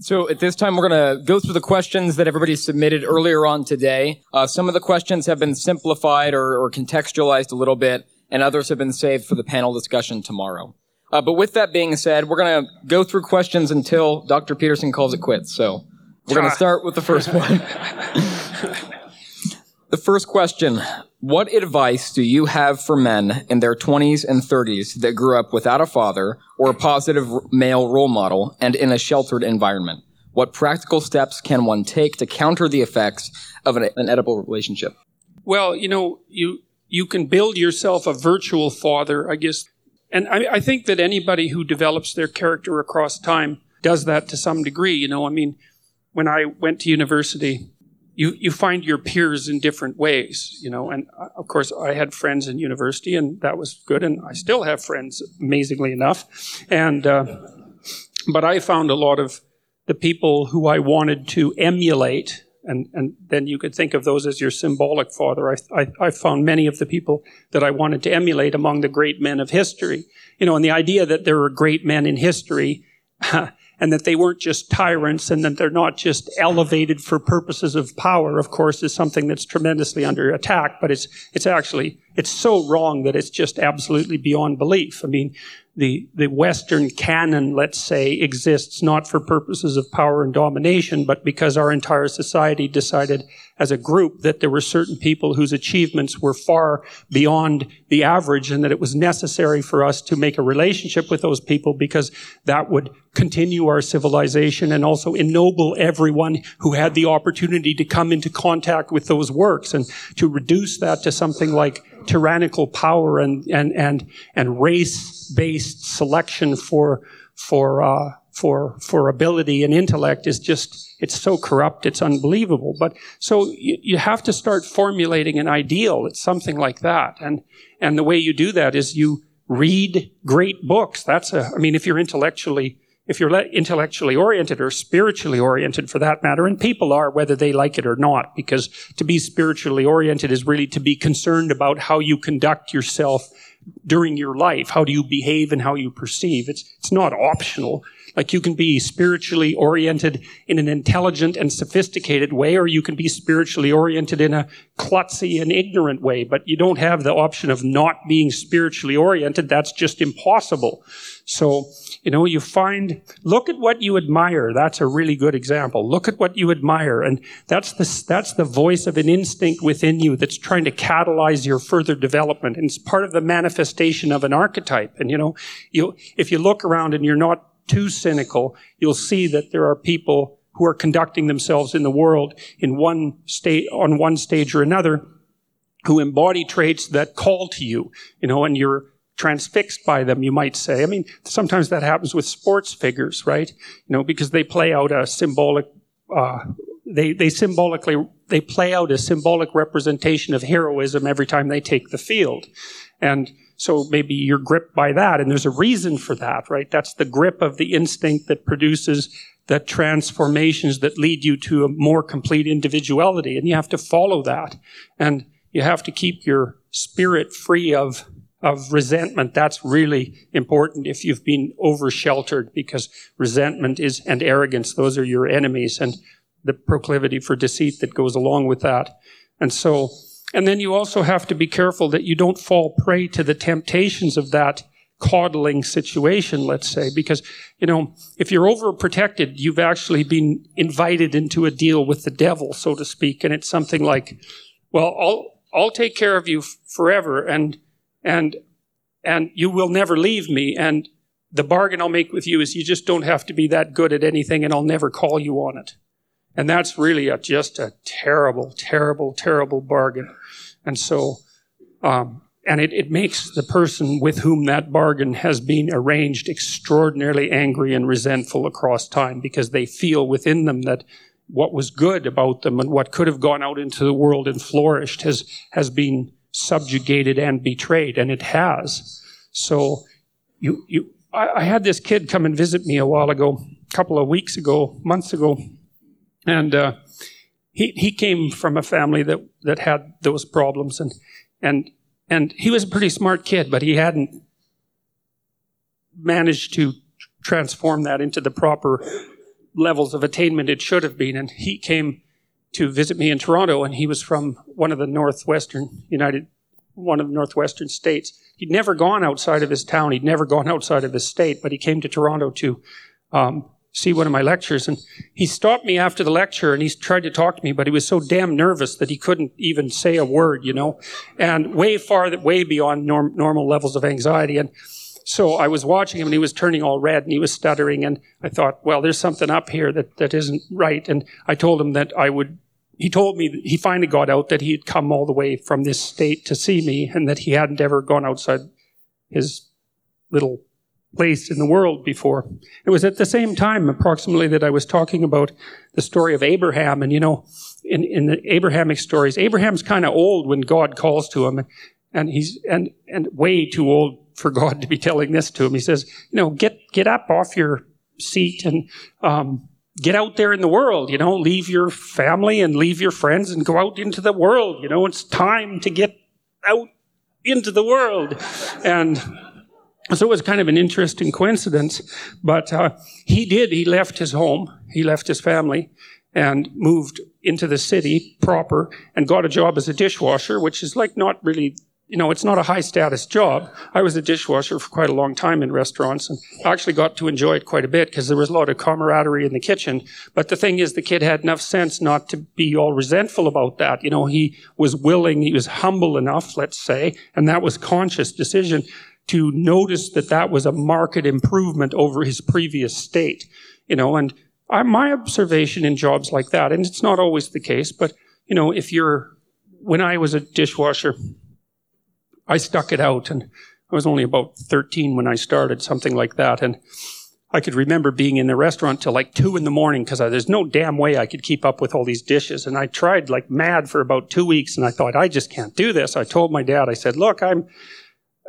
So at this time, we're going to go through the questions that everybody submitted earlier on today. Uh, some of the questions have been simplified or, or, contextualized a little bit, and others have been saved for the panel discussion tomorrow. Uh, but with that being said, we're going to go through questions until Dr. Peterson calls it quits. So we're going to start with the first one. the first question What advice do you have for men in their 20s and 30s that grew up without a father or a positive male role model and in a sheltered environment? What practical steps can one take to counter the effects of an, an Oedipal relationship? Well, you know, you you can build yourself a virtual father, I guess. And I, I think that anybody who develops their character across time does that to some degree. You know, I mean, when I went to university, you, you find your peers in different ways, you know. And uh, of course, I had friends in university, and that was good. And I still have friends, amazingly enough. And uh, but I found a lot of the people who I wanted to emulate, and and then you could think of those as your symbolic father. I, I, I found many of the people that I wanted to emulate among the great men of history. You know, and the idea that there were great men in history. and that they weren't just tyrants and that they're not just elevated for purposes of power, of course, is something that's tremendously under attack, but it's, it's actually, it's so wrong that it's just absolutely beyond belief. I mean, the, the Western canon, let's say, exists not for purposes of power and domination, but because our entire society decided as a group that there were certain people whose achievements were far beyond the average and that it was necessary for us to make a relationship with those people because that would continue our civilization and also ennoble everyone who had the opportunity to come into contact with those works and to reduce that to something like tyrannical power and, and, and, and race-based selection for, for, uh, for, for ability and intellect is just, it's so corrupt, it's unbelievable. But so you, you have to start formulating an ideal. It's something like that. And, and the way you do that is you read great books. That's a, I mean, if you're intellectually, if you're intellectually oriented or spiritually oriented for that matter, and people are whether they like it or not, because to be spiritually oriented is really to be concerned about how you conduct yourself during your life. How do you behave and how you perceive? It's, it's not optional. Like you can be spiritually oriented in an intelligent and sophisticated way, or you can be spiritually oriented in a klutzy and ignorant way, but you don't have the option of not being spiritually oriented. That's just impossible. So, you know, you find, look at what you admire. That's a really good example. Look at what you admire. And that's the, that's the voice of an instinct within you that's trying to catalyze your further development. And it's part of the manifestation of an archetype. And, you know, you, if you look around and you're not too cynical, you'll see that there are people who are conducting themselves in the world in one state, on one stage or another, who embody traits that call to you, you know, and you're transfixed by them, you might say. I mean, sometimes that happens with sports figures, right? You know, because they play out a symbolic, uh, they, they symbolically, they play out a symbolic representation of heroism every time they take the field. And so maybe you're gripped by that, and there's a reason for that, right? That's the grip of the instinct that produces the transformations that lead you to a more complete individuality, and you have to follow that. And you have to keep your spirit free of of resentment. That's really important if you've been over sheltered because resentment is, and arrogance, those are your enemies and the proclivity for deceit that goes along with that. And so, and then you also have to be careful that you don't fall prey to the temptations of that coddling situation, let's say, because, you know, if you're overprotected, you've actually been invited into a deal with the devil, so to speak, and it's something like, well, I'll, I'll take care of you f- forever, and and and you will never leave me and the bargain I'll make with you is you just don't have to be that good at anything and I'll never call you on it. And that's really a, just a terrible, terrible, terrible bargain. And so, um, and it, it makes the person with whom that bargain has been arranged extraordinarily angry and resentful across time because they feel within them that what was good about them and what could have gone out into the world and flourished has, has been subjugated and betrayed, and it has. So you, you, I, I had this kid come and visit me a while ago, a couple of weeks ago, months ago, and uh, he he came from a family that that had those problems, and and and he was a pretty smart kid, but he hadn't managed to transform that into the proper levels of attainment it should have been. And he came to visit me in Toronto, and he was from one of the northwestern United, one of the northwestern states. He'd never gone outside of his town. He'd never gone outside of his state, but he came to Toronto to um, see one of my lectures. And he stopped me after the lecture and he tried to talk to me, but he was so damn nervous that he couldn't even say a word, you know, and way far, way beyond norm, normal levels of anxiety. And so I was watching him and he was turning all red and he was stuttering. And I thought, well, there's something up here that, that isn't right. And I told him that I would, he told me, he finally got out that he had come all the way from this state to see me and that he hadn't ever gone outside his little place in the world before. It was at the same time, approximately, that I was talking about the story of Abraham. And you know, in, in the Abrahamic stories, Abraham's kind of old when God calls to him, and he's and and way too old for God to be telling this to him. He says, you know, get get up off your seat and um, get out there in the world. You know, leave your family and leave your friends and go out into the world. You know, it's time to get out into the world and so it was kind of an interesting coincidence, but uh, he did. He left his home, he left his family, and moved into the city proper and got a job as a dishwasher, which is like not really, you know, it's not a high status job. I was a dishwasher for quite a long time in restaurants and actually got to enjoy it quite a bit because there was a lot of camaraderie in the kitchen. But the thing is, the kid had enough sense not to be all resentful about that. You know, he was willing, he was humble enough, let's say, and that was conscious decision to notice that that was a market improvement over his previous state. You know, and I, my observation in jobs like that, and it's not always the case, but you know, if you're, when I was a dishwasher, I stuck it out, and I was only about 13 when I started, something like that, and I could remember being in the restaurant till like two in the morning because there's no damn way I could keep up with all these dishes. And I tried like mad for about two weeks, and I thought I just can't do this. I told my dad, I said, "Look, I'm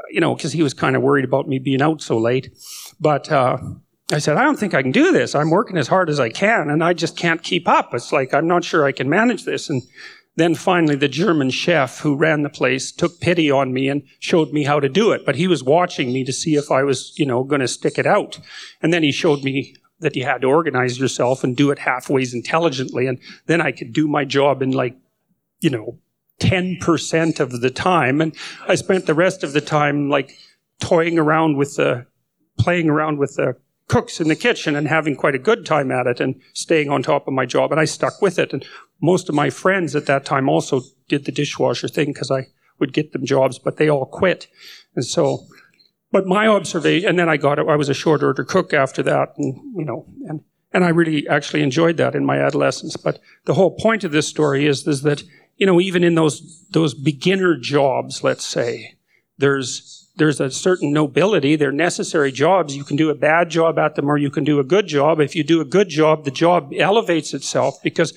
you know, because he was kind of worried about me being out so late. But uh, I said, I don't think I can do this. I'm working as hard as I can, and I just can't keep up. It's like, I'm not sure I can manage this. And then finally, the German chef who ran the place took pity on me and showed me how to do it. But he was watching me to see if I was, you know, going to stick it out. And then he showed me that you had to organize yourself and do it halfways intelligently. And then I could do my job in like, you know, 10% of the time. And I spent the rest of the time like toying around with the, playing around with the cooks in the kitchen and having quite a good time at it and staying on top of my job. And I stuck with it. And most of my friends at that time also did the dishwasher thing because I would get them jobs, but they all quit. And so, but my observation, and then I got it, I was a short order cook after that. And, you know, and, and I really actually enjoyed that in my adolescence. But the whole point of this story is, is that you know, even in those, those beginner jobs, let's say, there's, there's a certain nobility. They're necessary jobs. You can do a bad job at them or you can do a good job. If you do a good job, the job elevates itself because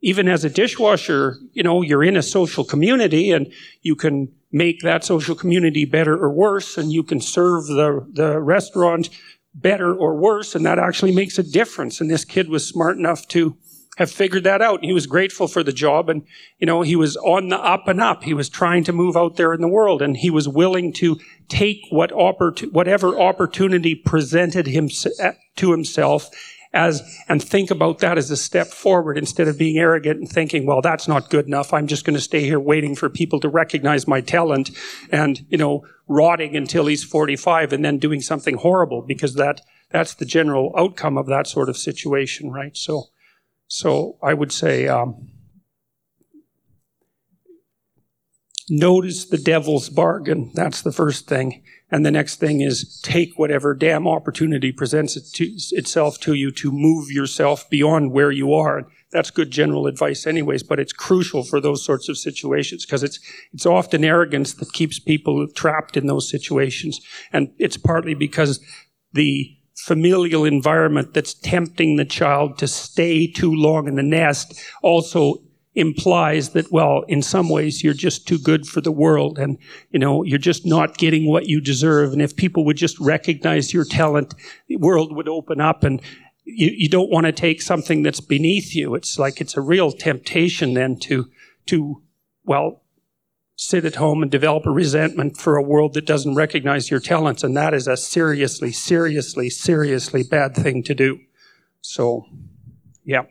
even as a dishwasher, you know, you're in a social community and you can make that social community better or worse and you can serve the, the restaurant better or worse and that actually makes a difference. And this kid was smart enough to, have figured that out. He was grateful for the job and, you know, he was on the up and up. He was trying to move out there in the world and he was willing to take what oppor- whatever opportunity presented him uh, to himself as, and think about that as a step forward instead of being arrogant and thinking, well, that's not good enough. I'm just going to stay here waiting for people to recognize my talent and, you know, rotting until he's 45 and then doing something horrible because that, that's the general outcome of that sort of situation, right? So, so I would say um, notice the devil's bargain. That's the first thing. And the next thing is take whatever damn opportunity presents it to, itself to you to move yourself beyond where you are. That's good general advice anyways, but it's crucial for those sorts of situations because it's, it's often arrogance that keeps people trapped in those situations. And it's partly because the familial environment that's tempting the child to stay too long in the nest also implies that well in some ways you're just too good for the world and you know you're just not getting what you deserve. And if people would just recognize your talent the world would open up and you, you don't want to take something that's beneath you. It's like it's a real temptation then to to well sit at home and develop a resentment for a world that doesn't recognize your talents. And that is a seriously, seriously, seriously bad thing to do. So Yeah.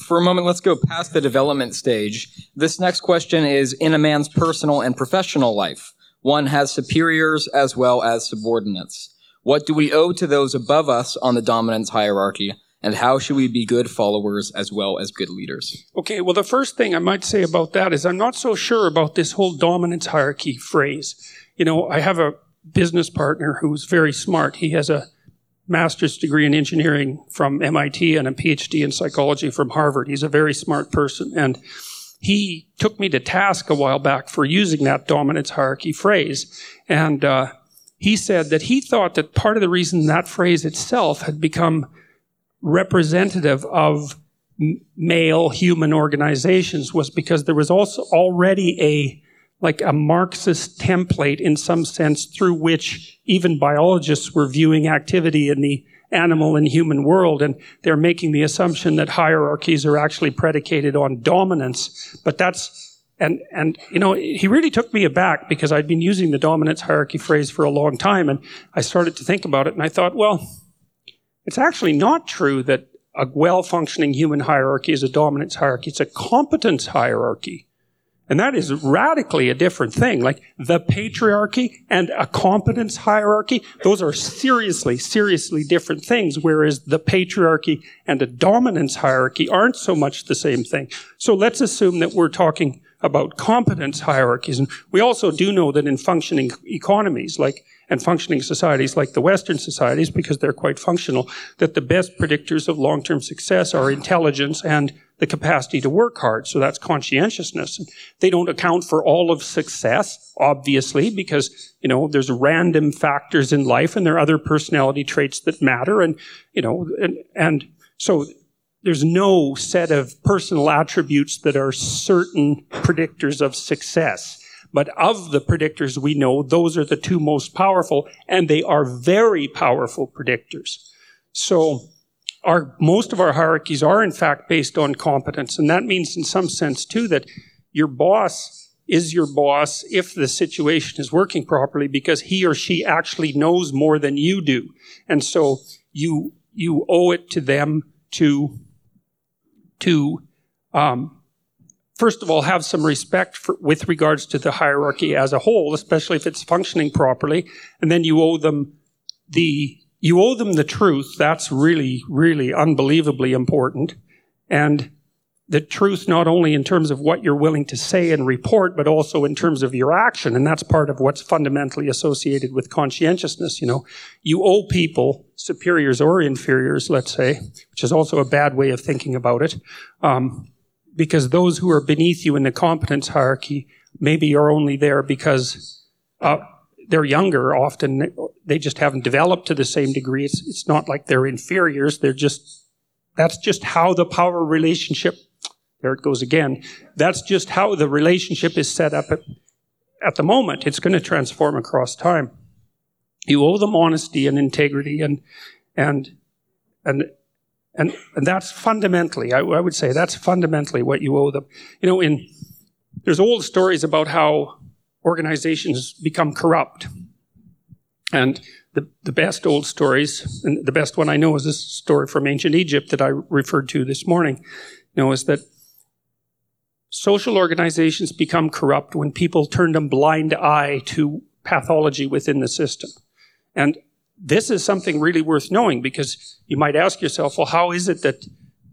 For a moment, let's go past the development stage. This next question is in a man's personal and professional life. One has superiors as well as subordinates. What do we owe to those above us on the dominance hierarchy? And how should we be good followers as well as good leaders? Okay, well, the first thing I might say about that is I'm not so sure about this whole dominance hierarchy phrase. You know, I have a business partner who's very smart. He has a master's degree in engineering from MIT and a PhD in psychology from Harvard. He's a very smart person. And he took me to task a while back for using that dominance hierarchy phrase. And uh, he said that he thought that part of the reason that phrase itself had become representative of male human organizations was because there was also already a like a Marxist template in some sense through which even biologists were viewing activity in the animal and human world. And they're making the assumption that hierarchies are actually predicated on dominance. But that's, and, and, you know, he really took me aback because I'd been using the dominance hierarchy phrase for a long time. And I started to think about it and I thought, well, it's actually not true that a well functioning human hierarchy is a dominance hierarchy. It's a competence hierarchy. And that is radically a different thing. Like the patriarchy and a competence hierarchy, those are seriously, seriously different things, whereas the patriarchy and a dominance hierarchy aren't so much the same thing. So let's assume that we're talking about competence hierarchies. And we also do know that in functioning economies, like and functioning societies like the Western societies, because they're quite functional, that the best predictors of long-term success are intelligence and the capacity to work hard. So that's conscientiousness. They don't account for all of success, obviously, because, you know, there's random factors in life and there are other personality traits that matter. And, you know, and, and so there's no set of personal attributes that are certain predictors of success. But of the predictors we know, those are the two most powerful, and they are very powerful predictors. So, our, most of our hierarchies are in fact based on competence, and that means in some sense too that your boss is your boss if the situation is working properly because he or she actually knows more than you do. And so you, you owe it to them to, to, um, first of all, have some respect for, with regards to the hierarchy as a whole, especially if it's functioning properly. And then you owe them the, you owe them the truth. That's really, really unbelievably important. And the truth not only in terms of what you're willing to say and report, but also in terms of your action. And that's part of what's fundamentally associated with conscientiousness. You know, you owe people, superiors or inferiors, let's say, which is also a bad way of thinking about it. Um, because those who are beneath you in the competence hierarchy maybe are only there because uh, they're younger often they just haven't developed to the same degree it's, it's not like they're inferiors they're just that's just how the power relationship there it goes again that's just how the relationship is set up at, at the moment it's going to transform across time you owe them honesty and integrity and and and and, and that's fundamentally, I, I would say, that's fundamentally what you owe them. You know, in, there's old stories about how organizations become corrupt. And the, the best old stories, and the best one I know is this story from ancient Egypt that I referred to this morning, you know, is that social organizations become corrupt when people turn a blind eye to pathology within the system. And this is something really worth knowing because you might ask yourself, well, how is it that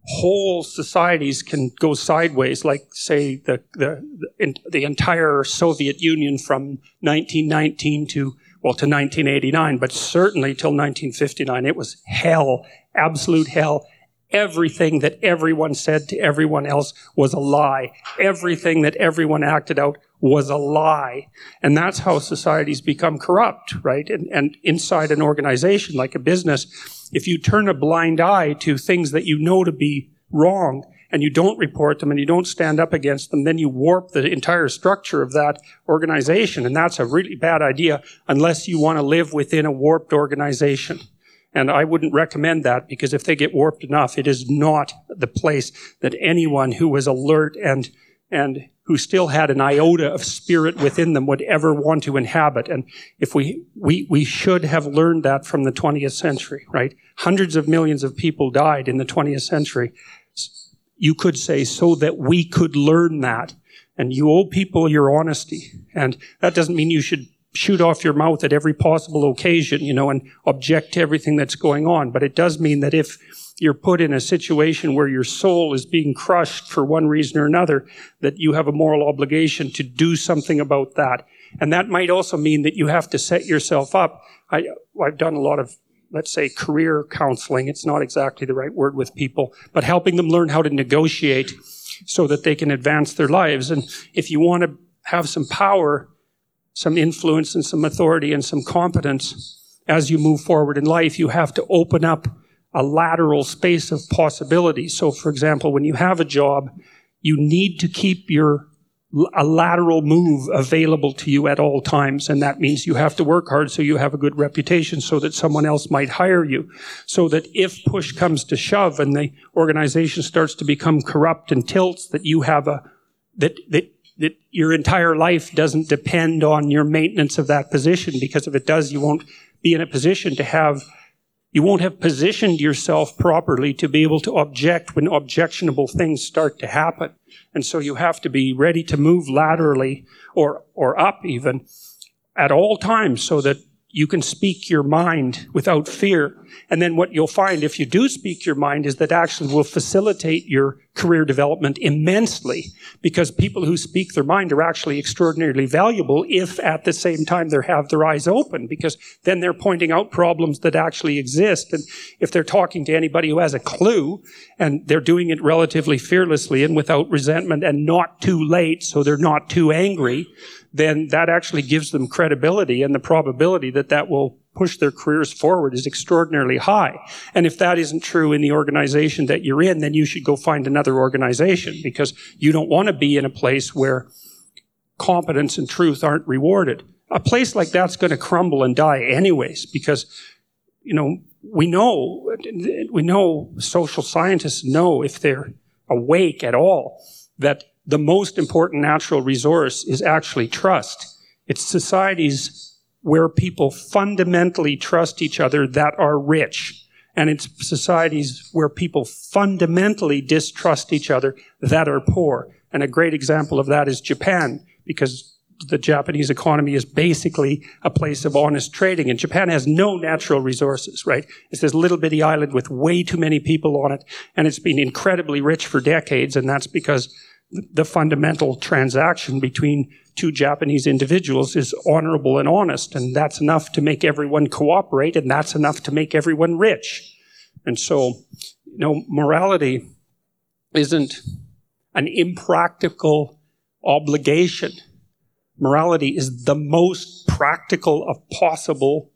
whole societies can go sideways, like say the the the entire Soviet Union from 1919 to well to 1989, but certainly till 1959, it was hell, absolute hell. Everything that everyone said to everyone else was a lie. Everything that everyone acted out was a lie. And that's how societies become corrupt, right? And, and, inside an organization like a business, if you turn a blind eye to things that you know to be wrong and you don't report them and you don't stand up against them, then you warp the entire structure of that organization. And that's a really bad idea unless you want to live within a warped organization. And I wouldn't recommend that because if they get warped enough, it is not the place that anyone who was alert and, and who still had an iota of spirit within them would ever want to inhabit. And if we, we, we should have learned that from the 20th century, right? Hundreds of millions of people died in the 20th century. You could say so that we could learn that. And you owe people your honesty. And that doesn't mean you should shoot off your mouth at every possible occasion, you know, and object to everything that's going on. But it does mean that if you're put in a situation where your soul is being crushed for one reason or another, that you have a moral obligation to do something about that. And that might also mean that you have to set yourself up. I, I've done a lot of, let's say, career counseling. It's not exactly the right word with people, but helping them learn how to negotiate so that they can advance their lives. And if you want to have some power, some influence and some authority and some competence as you move forward in life, you have to open up a lateral space of possibility. So, for example, when you have a job, you need to keep your a lateral move available to you at all times. And that means you have to work hard so you have a good reputation so that someone else might hire you. So that if push comes to shove and the organization starts to become corrupt and tilts, that you have a, that, that, that your entire life doesn't depend on your maintenance of that position because if it does, you won't be in a position to have you won't have positioned yourself properly to be able to object when objectionable things start to happen. And so you have to be ready to move laterally or, or up even at all times so that you can speak your mind without fear. And then what you'll find if you do speak your mind is that actually will facilitate your career development immensely because people who speak their mind are actually extraordinarily valuable if at the same time they have their eyes open because then they're pointing out problems that actually exist. And if they're talking to anybody who has a clue and they're doing it relatively fearlessly and without resentment and not too late so they're not too angry, then that actually gives them credibility and the probability that that will push their careers forward is extraordinarily high. And if that isn't true in the organization that you're in, then you should go find another organization because you don't want to be in a place where competence and truth aren't rewarded. A place like that's going to crumble and die anyways because, you know, we know, we know social scientists know if they're awake at all that the most important natural resource is actually trust. It's societies where people fundamentally trust each other that are rich. And it's societies where people fundamentally distrust each other that are poor. And a great example of that is Japan, because the Japanese economy is basically a place of honest trading. And Japan has no natural resources, right? It's this little bitty island with way too many people on it. And it's been incredibly rich for decades. And that's because the fundamental transaction between two Japanese individuals is honorable and honest, and that's enough to make everyone cooperate, and that's enough to make everyone rich. And so, you know, morality isn't an impractical obligation. Morality is the most practical of possible,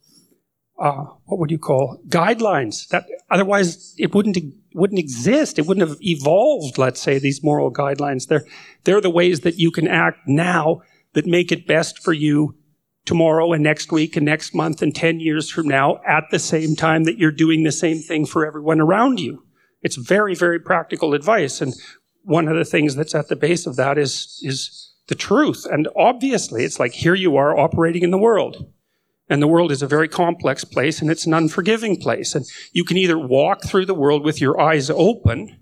uh, what would you call guidelines? That otherwise it wouldn't wouldn't exist. It wouldn't have evolved, let's say, these moral guidelines. They're, they're the ways that you can act now that make it best for you tomorrow and next week and next month and 10 years from now at the same time that you're doing the same thing for everyone around you. It's very, very practical advice. And one of the things that's at the base of that is, is the truth. And obviously, it's like here you are operating in the world. And the world is a very complex place and it's an unforgiving place. And you can either walk through the world with your eyes open,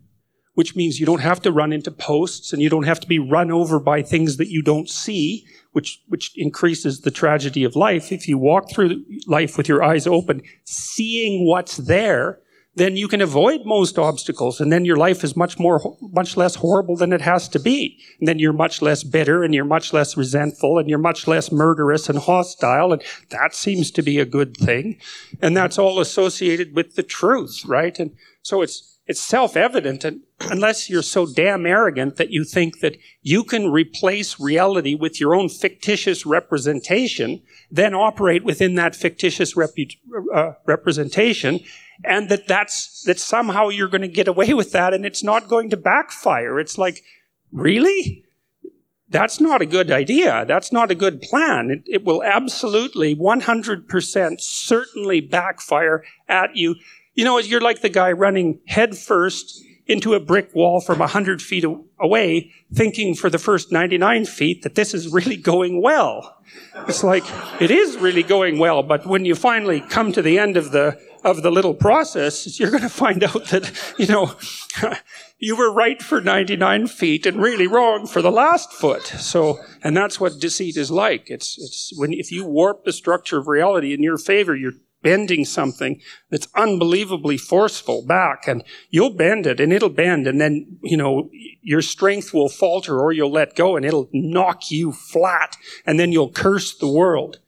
which means you don't have to run into posts and you don't have to be run over by things that you don't see, which, which increases the tragedy of life. If you walk through life with your eyes open, seeing what's there, then you can avoid most obstacles and then your life is much more much less horrible than it has to be. And then you're much less bitter and you're much less resentful and you're much less murderous and hostile and that seems to be a good thing. And that's all associated with the truth right? And so it's it's self-evident and unless you're so damn arrogant that you think that you can replace reality with your own fictitious representation then operate within that fictitious repu- uh, representation and that that's that somehow you're going to get away with that and it's not going to backfire. It's like really? That's not a good idea. That's not a good plan. It, it will absolutely 100% certainly backfire at you. You know you're like the guy running headfirst into a brick wall from 100 feet away, thinking for the first 99 feet that this is really going well. It's like, it is really going well, but when you finally come to the end of the, of the little process, you're going to find out that, you know, you were right for 99 feet and really wrong for the last foot. So, and that's what deceit is like. It's, it's when, if you warp the structure of reality in your favor, you're bending something that's unbelievably forceful back and you'll bend it and it'll bend and then, you know, your strength will falter or you'll let go and it'll knock you flat and then you'll curse the world.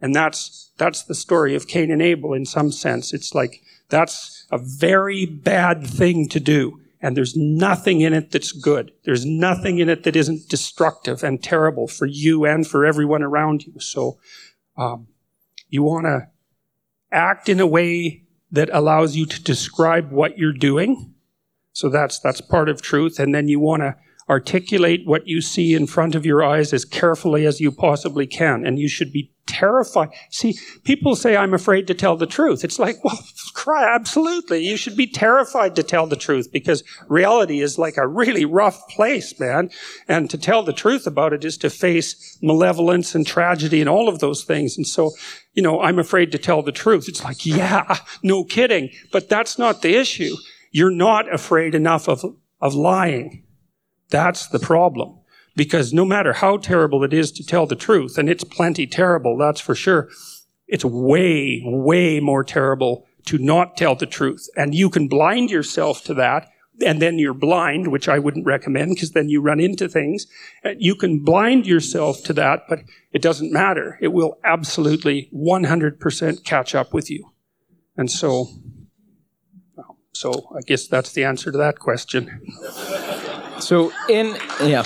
And that's, that's the story of Cain and Abel in some sense. It's like, that's a very bad thing to do and there's nothing in it that's good. There's nothing in it that isn't destructive and terrible for you and for everyone around you. So um, you want to act in a way that allows you to describe what you're doing. So that's that's part of truth, and then you want to articulate what you see in front of your eyes as carefully as you possibly can, and you should be terrified. See, people say, I'm afraid to tell the truth. It's like, well, cry, absolutely. You should be terrified to tell the truth because reality is like a really rough place, man. And to tell the truth about it is to face malevolence and tragedy and all of those things. And so, you know, I'm afraid to tell the truth. It's like, yeah, no kidding. But that's not the issue. You're not afraid enough of, of lying. That's the problem. Because no matter how terrible it is to tell the truth, and it's plenty terrible, that's for sure, it's way, way more terrible to not tell the truth. And you can blind yourself to that, and then you're blind, which I wouldn't recommend because then you run into things. Uh, you can blind yourself to that, but it doesn't matter. It will absolutely 100% catch up with you. And so, so I guess that's the answer to that question. So in yeah.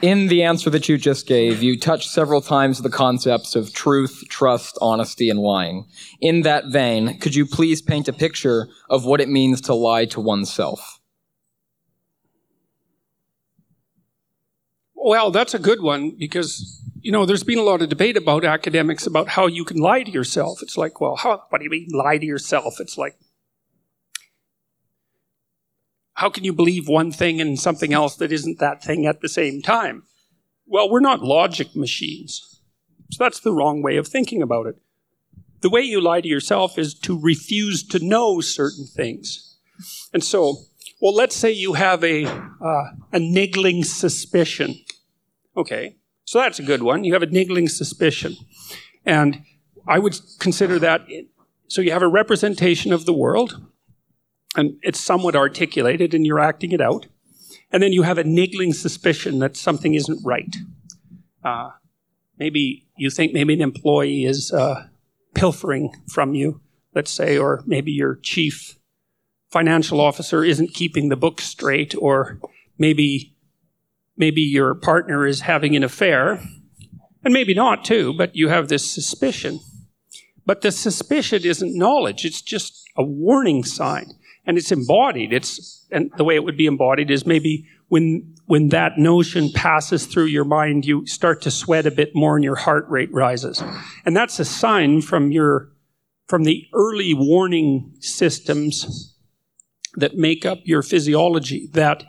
In the answer that you just gave, you touched several times the concepts of truth, trust, honesty, and lying. In that vein, could you please paint a picture of what it means to lie to oneself? Well, that's a good one because, you know, there's been a lot of debate about academics about how you can lie to yourself. It's like, well, how, what do you mean lie to yourself? It's like, how can you believe one thing and something else that isn't that thing at the same time? Well, we're not logic machines. So that's the wrong way of thinking about it. The way you lie to yourself is to refuse to know certain things. And so, well, let's say you have a, uh, a niggling suspicion. Okay, so that's a good one. You have a niggling suspicion. And I would consider that so you have a representation of the world, and it's somewhat articulated and you're acting it out. And then you have a niggling suspicion that something isn't right. Uh, maybe you think maybe an employee is uh, pilfering from you, let's say, or maybe your chief financial officer isn't keeping the books straight, or maybe maybe your partner is having an affair, and maybe not too, but you have this suspicion. But the suspicion isn't knowledge, it's just a warning sign and it's embodied. It's and the way it would be embodied is maybe when when that notion passes through your mind, you start to sweat a bit more and your heart rate rises, and that's a sign from your from the early warning systems that make up your physiology that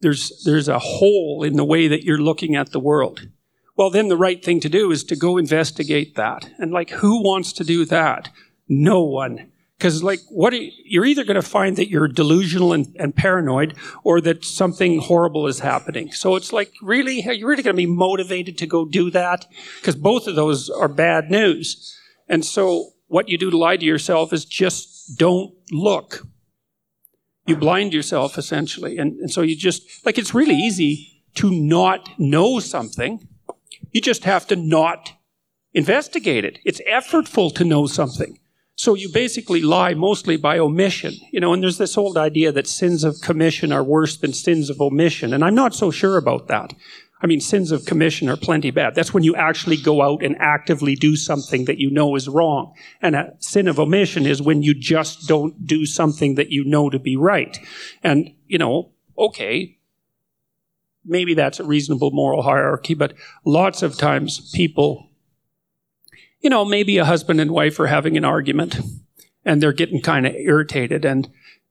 there's there's a hole in the way that you're looking at the world. Well, then the right thing to do is to go investigate that. And like, who wants to do that? No one. Because, like, what you, you're either going to find that you're delusional and, and, paranoid, or that something horrible is happening. So it's like, really, are you really going to be motivated to go do that? Because both of those are bad news. And so, what you do to lie to yourself is just don't look. You blind yourself essentially, and, and so you just like it's really easy to not know something. You just have to not investigate it. It's effortful to know something. So you basically lie mostly by omission, you know, and there's this old idea that sins of commission are worse than sins of omission, and I'm not so sure about that. I mean, sins of commission are plenty bad. That's when you actually go out and actively do something that you know is wrong. And a sin of omission is when you just don't do something that you know to be right. And, you know, okay, maybe that's a reasonable moral hierarchy, but lots of times people you know, maybe a husband and wife are having an argument and they're getting kind of irritated and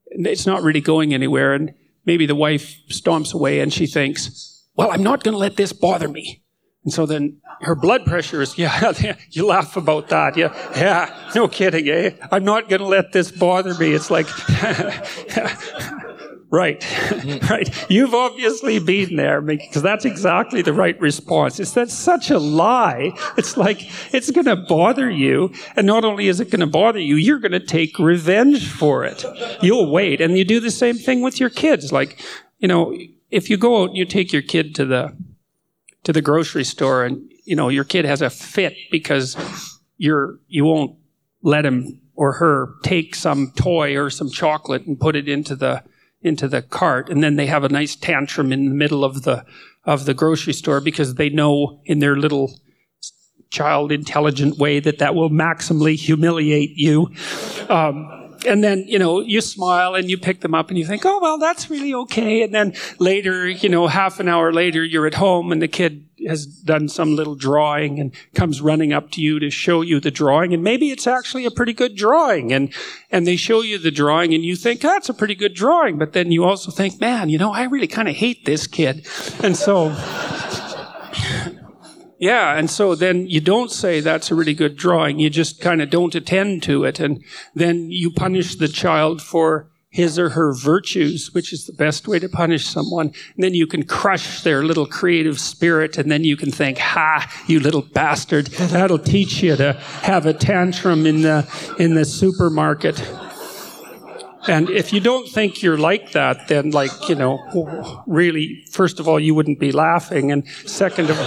it's not really going anywhere. And maybe the wife stomps away and she thinks, well, I'm not going to let this bother me. And so then her blood pressure is, yeah, you laugh about that. Yeah, yeah, no kidding, eh? I'm not going to let this bother me. It's like, Right, right. You've obviously been there because that's exactly the right response. It's that's such a lie. It's like it's going to bother you, and not only is it going to bother you, you're going to take revenge for it. You'll wait, and you do the same thing with your kids. Like, you know, if you go out and you take your kid to the to the grocery store, and you know your kid has a fit because you're you won't let him or her take some toy or some chocolate and put it into the into the cart and then they have a nice tantrum in the middle of the of the grocery store because they know in their little child intelligent way that that will maximally humiliate you. Um, and then you know you smile and you pick them up and you think oh well that's really okay. And then later you know half an hour later you're at home and the kid has done some little drawing and comes running up to you to show you the drawing. And maybe it's actually a pretty good drawing. And and they show you the drawing and you think that's a pretty good drawing. But then you also think man you know I really kind of hate this kid. And so yeah, and so then you don't say that's a really good drawing. You just kind of don't attend to it. And then you punish the child for his or her virtues, which is the best way to punish someone. And then you can crush their little creative spirit, and then you can think, "Ha, you little bastard! That'll teach you to have a tantrum in the in the supermarket." And if you don't think you're like that, then like, you know, really, first of all, you wouldn't be laughing. And second of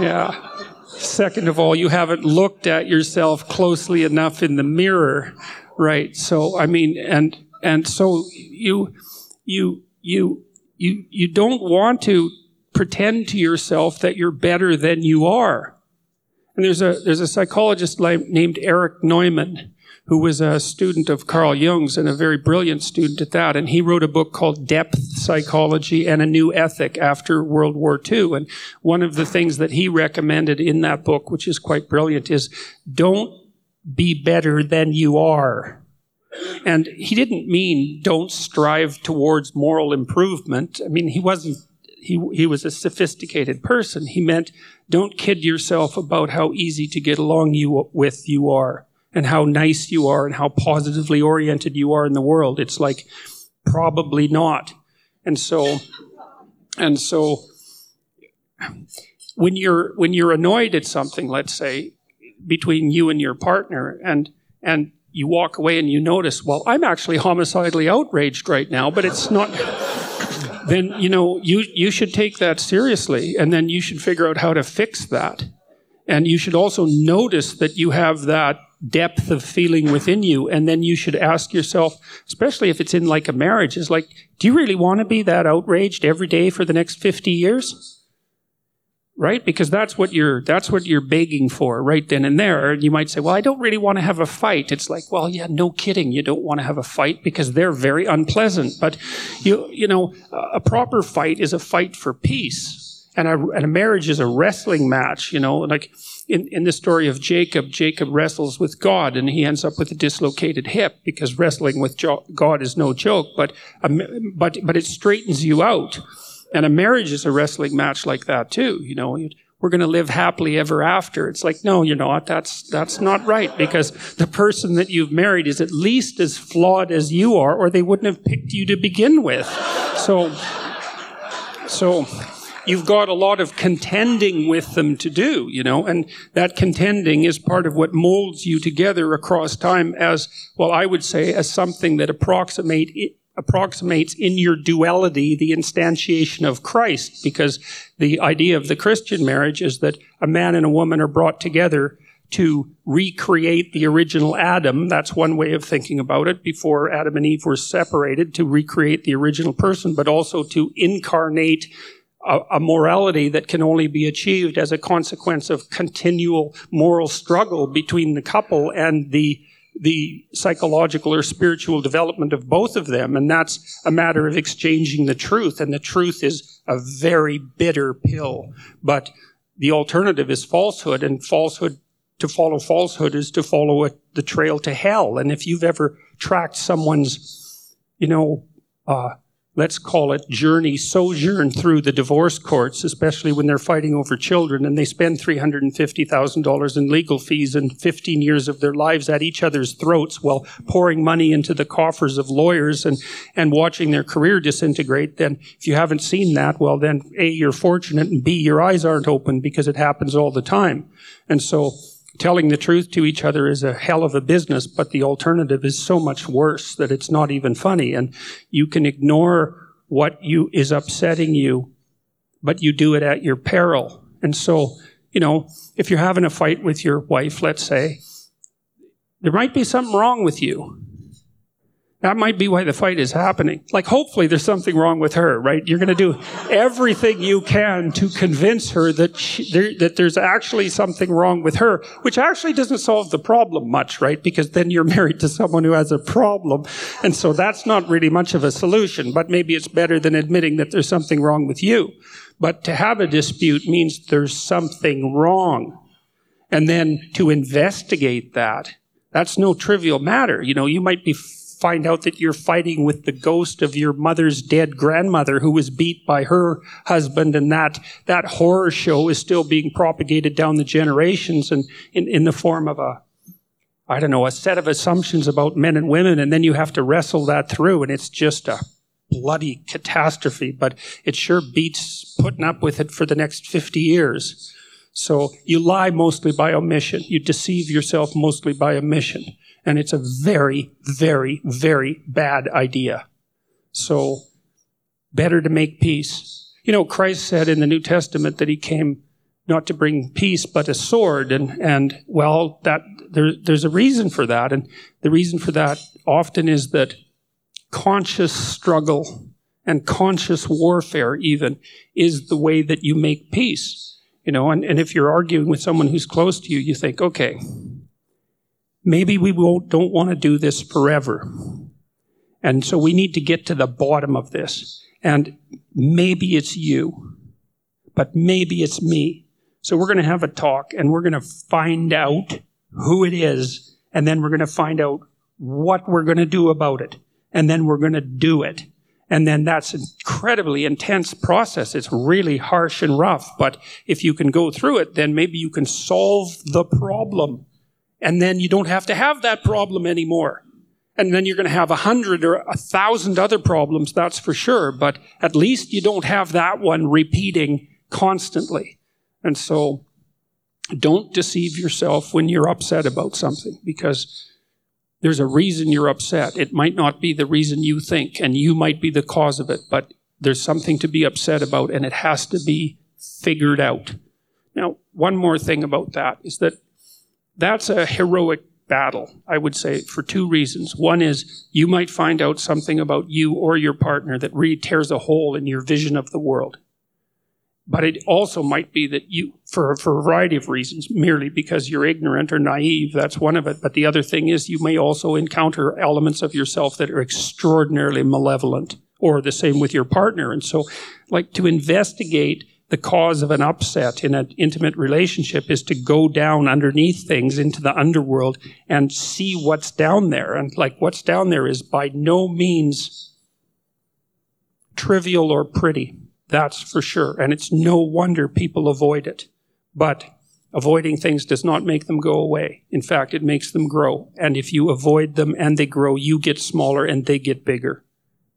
yeah. Second of all, you haven't looked at yourself closely enough in the mirror, right? So, I mean, and, and so you, you, you, you, you don't want to pretend to yourself that you're better than you are. And there's a, there's a psychologist named Erich Neumann who was a student of Carl Jung's and a very brilliant student at that. And he wrote a book called Depth Psychology and a New Ethic after World War II. And one of the things that he recommended in that book, which is quite brilliant, is don't be better than you are. And he didn't mean don't strive towards moral improvement. I mean, he wasn't he, he was a sophisticated person. He meant don't kid yourself about how easy to get along you with you are and how nice you are and how positively oriented you are in the world. It's like, probably not. And so, and so, when you're, when you're annoyed at something, let's say, between you and your partner, and, and you walk away and you notice, well, I'm actually homicidally outraged right now, but it's not, then, you know, you, you should take that seriously, and then you should figure out how to fix that. And you should also notice that you have that depth of feeling within you. And then you should ask yourself, especially if it's in like a marriage, is like, do you really want to be that outraged every day for the next 50 years? Right? Because that's what you're, that's what you're begging for right then and there. And you might say, well, I don't really want to have a fight. It's like, well, yeah, no kidding. You don't want to have a fight because they're very unpleasant. But you, you know, a proper fight is a fight for peace. And a, and a marriage is a wrestling match, you know, like, in, in the story of Jacob, Jacob wrestles with God and he ends up with a dislocated hip because wrestling with jo- God is no joke, but, um, but, but it straightens you out. And a marriage is a wrestling match like that too. You know, we're going to live happily ever after. It's like, no, you're not. That's, that's not right because the person that you've married is at least as flawed as you are or they wouldn't have picked you to begin with. So, so, you've got a lot of contending with them to do, you know, and that contending is part of what molds you together across time as, well, I would say as something that approximate, approximates in your duality the instantiation of Christ, because the idea of the Christian marriage is that a man and a woman are brought together to recreate the original Adam. That's one way of thinking about it before Adam and Eve were separated, to recreate the original person, but also to incarnate a, a, morality that can only be achieved as a consequence of continual moral struggle between the couple and the the psychological or spiritual development of both of them. And that's a matter of exchanging the truth. And the truth is a very bitter pill. But the alternative is falsehood, and falsehood to follow falsehood is to follow a, the trail to hell. And if you've ever tracked someone's, you know, uh, let's call it journey, sojourn through the divorce courts, especially when they're fighting over children and they spend $350,000 in legal fees and 15 years of their lives at each other's throats while pouring money into the coffers of lawyers and, and watching their career disintegrate, then if you haven't seen that, well, then A, you're fortunate and B, your eyes aren't open because it happens all the time. And so, telling the truth to each other is a hell of a business, but the alternative is so much worse that it's not even funny. And you can ignore what you is upsetting you, but you do it at your peril. And so, you know, if you're having a fight with your wife, let's say, there might be something wrong with you. That might be why the fight is happening. Like, hopefully, there's something wrong with her, right? You're going to do everything you can to convince her that she, there, that there's actually something wrong with her, which actually doesn't solve the problem much, right? Because then you're married to someone who has a problem, and so that's not really much of a solution. But maybe it's better than admitting that there's something wrong with you. But to have a dispute means there's something wrong, and then to investigate that. That's no trivial matter. You know, you might be find out that you're fighting with the ghost of your mother's dead grandmother who was beat by her husband and that that horror show is still being propagated down the generations and in, in the form of a I don't know, a set of assumptions about men and women, and then you have to wrestle that through, and it's just a bloody catastrophe, but it sure beats putting up with it for the next 50 years. So you lie mostly by omission. You deceive yourself mostly by omission. And it's a very, very, very bad idea. So, better to make peace. You know, Christ said in the New Testament that he came not to bring peace, but a sword. And, and well, that, there, there's a reason for that. And the reason for that often is that conscious struggle and conscious warfare even is the way that you make peace. You know, and, and if you're arguing with someone who's close to you, you think, okay, maybe we won't, don't want to do this forever. And so we need to get to the bottom of this. And maybe it's you, but maybe it's me. So we're going to have a talk and we're going to find out who it is. And then we're going to find out what we're going to do about it. And then we're going to do it. And then that's an incredibly intense process. It's really harsh and rough. But if you can go through it, then maybe you can solve the problem and then you don't have to have that problem anymore. And then you're going to have a hundred or a thousand other problems, that's for sure. But at least you don't have that one repeating constantly. And so don't deceive yourself when you're upset about something because there's a reason you're upset. It might not be the reason you think, and you might be the cause of it, but there's something to be upset about, and it has to be figured out. Now, one more thing about that is that that's a heroic battle, I would say, for two reasons. One is you might find out something about you or your partner that really tears a hole in your vision of the world. But it also might be that you, for, for a variety of reasons, merely because you're ignorant or naive, that's one of it. But the other thing is you may also encounter elements of yourself that are extraordinarily malevolent, or the same with your partner. And so, like, to investigate the cause of an upset in an intimate relationship is to go down underneath things into the underworld and see what's down there. And like what's down there is by no means trivial or pretty. That's for sure. And it's no wonder people avoid it. But avoiding things does not make them go away. In fact, it makes them grow. And if you avoid them and they grow, you get smaller and they get bigger.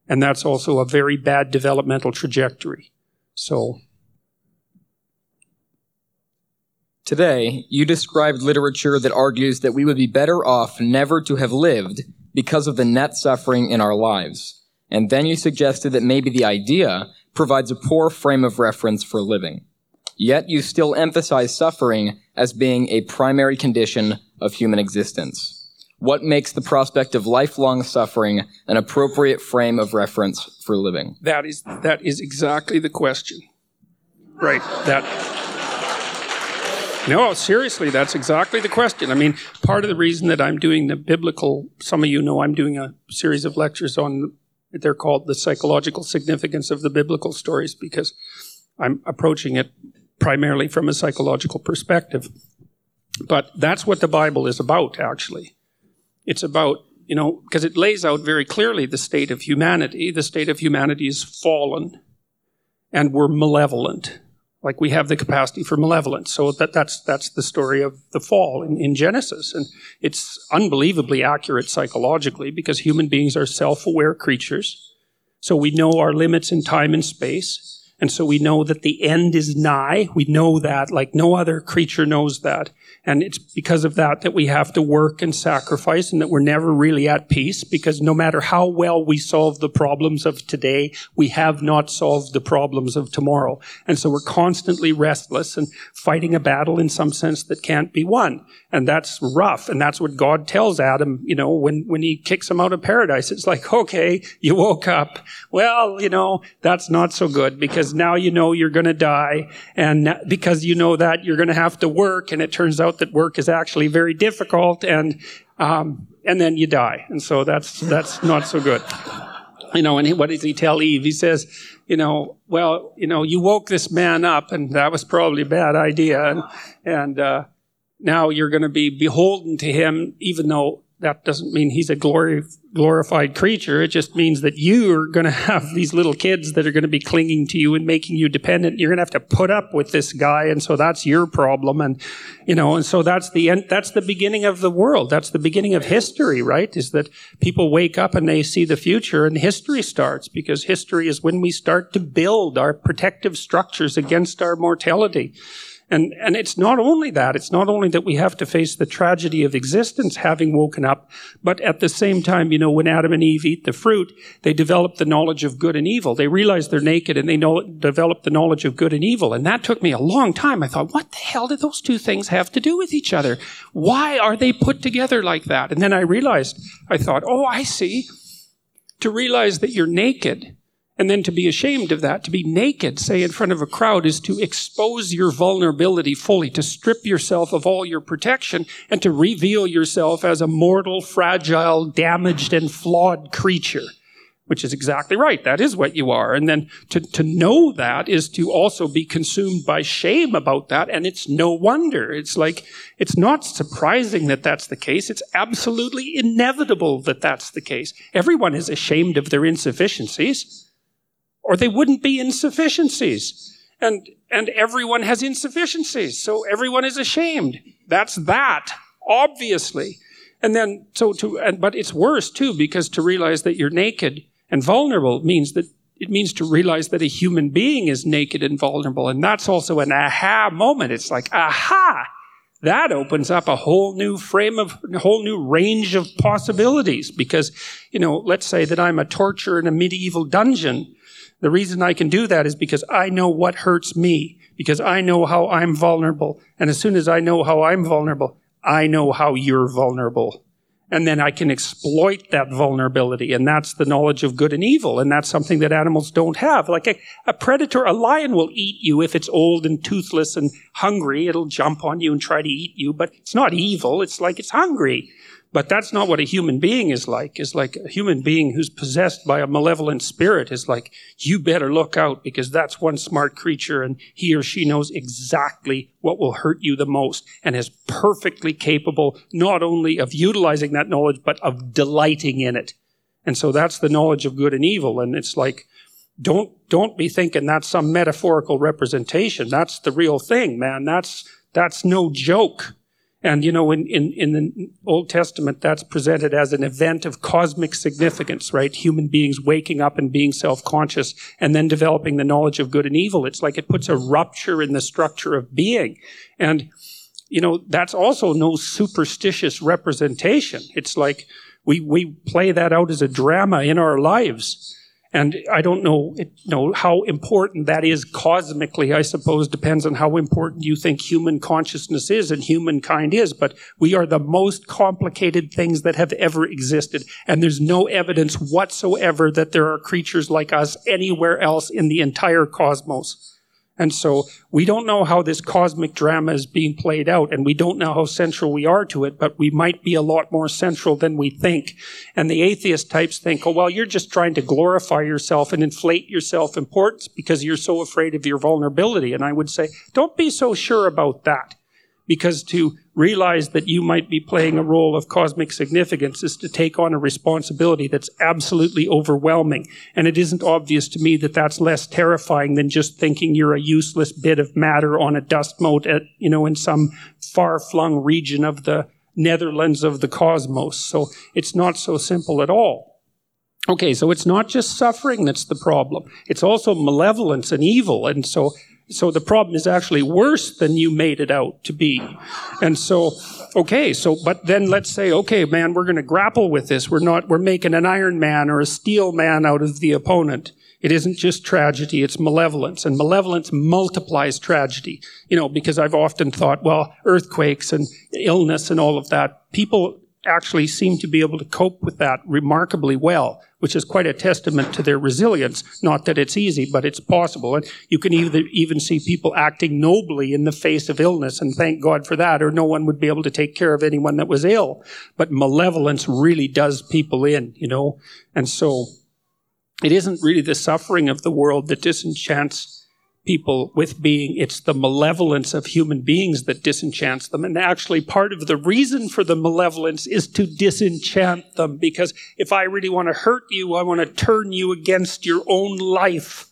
And that's also a very bad developmental trajectory. So, Today, you described literature that argues that we would be better off never to have lived because of the net suffering in our lives. And then you suggested that maybe the idea provides a poor frame of reference for living. Yet you still emphasize suffering as being a primary condition of human existence. What makes the prospect of lifelong suffering an appropriate frame of reference for living? That is, that is exactly the question. Right. That, no, seriously, that's exactly the question. I mean, part of the reason that I'm doing the biblical, some of you know I'm doing a series of lectures on, they're called the psychological significance of the biblical stories because I'm approaching it primarily from a psychological perspective. But that's what the Bible is about, actually. It's about, you know, because it lays out very clearly the state of humanity. The state of humanity is fallen, and we're malevolent. Like we have the capacity for malevolence. So that, that's, that's the story of the fall in, in Genesis. And it's unbelievably accurate psychologically because human beings are self aware creatures. So we know our limits in time and space. And so we know that the end is nigh. We know that like no other creature knows that. And it's because of that that we have to work and sacrifice and that we're never really at peace because no matter how well we solve the problems of today, we have not solved the problems of tomorrow. And so we're constantly restless and fighting a battle in some sense that can't be won. And that's rough. And that's what God tells Adam, you know, when, when he kicks him out of paradise. It's like, okay, you woke up. Well, you know, that's not so good because now you know you're going to die. And because you know that you're going to have to work and it turns out out that work is actually very difficult, and um, and then you die, and so that's that's not so good. You know, and he, what does he tell Eve? He says, you know, well, you know, you woke this man up, and that was probably a bad idea, and and uh, now you're going to be beholden to him, even though that doesn't mean he's a glory, glorified creature. It just means that you're going to have these little kids that are going to be clinging to you and making you dependent. You're going to have to put up with this guy, and so that's your problem. And you know, and so that's the end. That's the beginning of the world. That's the beginning of history, right? Is that people wake up and they see the future, and history starts because history is when we start to build our protective structures against our mortality. And, and it's not only that, it's not only that we have to face the tragedy of existence having woken up, but at the same time, you know, when Adam and Eve eat the fruit, they develop the knowledge of good and evil. They realize they're naked and they know, develop the knowledge of good and evil. And that took me a long time. I thought, what the hell do those two things have to do with each other? Why are they put together like that? And then I realized, I thought, oh, I see. To realize that you're naked and then to be ashamed of that, to be naked, say, in front of a crowd, is to expose your vulnerability fully, to strip yourself of all your protection, and to reveal yourself as a mortal, fragile, damaged, and flawed creature. Which is exactly right. That is what you are. And then to, to know that is to also be consumed by shame about that. And it's no wonder. It's like, it's not surprising that that's the case. It's absolutely inevitable that that's the case. Everyone is ashamed of their insufficiencies or they wouldn't be insufficiencies. And, and everyone has insufficiencies, so everyone is ashamed. That's that, obviously. And then, so to, and, but it's worse too, because to realize that you're naked and vulnerable means that it means to realize that a human being is naked and vulnerable. And that's also an aha moment. It's like, aha! That opens up a whole new frame of, a whole new range of possibilities. Because, you know, let's say that I'm a torturer in a medieval dungeon the reason I can do that is because I know what hurts me, because I know how I'm vulnerable. And as soon as I know how I'm vulnerable, I know how you're vulnerable. And then I can exploit that vulnerability. And that's the knowledge of good and evil. And that's something that animals don't have. Like a, a, predator, a lion will eat you if it's old and toothless and hungry. It'll jump on you and try to eat you, but it's not evil. It's like it's hungry. But that's not what a human being is like. Is like a human being who's possessed by a malevolent spirit is like, you better look out because that's one smart creature and he or she knows exactly what will hurt you the most and is perfectly capable not only of utilizing that knowledge, but of delighting in it. And so that's the knowledge of good and evil. And it's like, don't, don't be thinking that's some metaphorical representation. That's the real thing, man. That's, that's no joke. And you know, in, in, in the Old Testament, that's presented as an event of cosmic significance, right? Human beings waking up and being self-conscious and then developing the knowledge of good and evil. It's like it puts a rupture in the structure of being. And, you know, that's also no superstitious representation. It's like we, we play that out as a drama in our lives. And I don't know, know how important that is cosmically, I suppose, depends on how important you think human consciousness is and humankind is. But we are the most complicated things that have ever existed. And there's no evidence whatsoever that there are creatures like us anywhere else in the entire cosmos. And so we don't know how this cosmic drama is being played out, and we don't know how central we are to it, but we might be a lot more central than we think. And the atheist types think, oh, well, you're just trying to glorify yourself and inflate your self importance because you're so afraid of your vulnerability. And I would say, don't be so sure about that because to realize that you might be playing a role of cosmic significance is to take on a responsibility that's absolutely overwhelming. And it isn't obvious to me that that's less terrifying than just thinking you're a useless bit of matter on a dust mote at, you know, in some far flung region of the Netherlands of the cosmos. So it's not so simple at all. Okay, so it's not just suffering that's the problem. It's also malevolence and evil. And so so the problem is actually worse than you made it out to be. And so, okay, so, but then let's say, okay, man, we're going to grapple with this. We're not, we're making an Iron Man or a Steel Man out of the opponent. It isn't just tragedy, it's malevolence. And malevolence multiplies tragedy. You know, because I've often thought, well, earthquakes and illness and all of that, people actually seem to be able to cope with that remarkably well, which is quite a testament to their resilience. Not that it's easy, but it's possible. And you can either, even see people acting nobly in the face of illness, and thank God for that, or no one would be able to take care of anyone that was ill. But malevolence really does people in, you know? And so it isn't really the suffering of the world that disenchants people with being. It's the malevolence of human beings that disenchants them. And actually, part of the reason for the malevolence is to disenchant them. Because if I really want to hurt you, I want to turn you against your own life.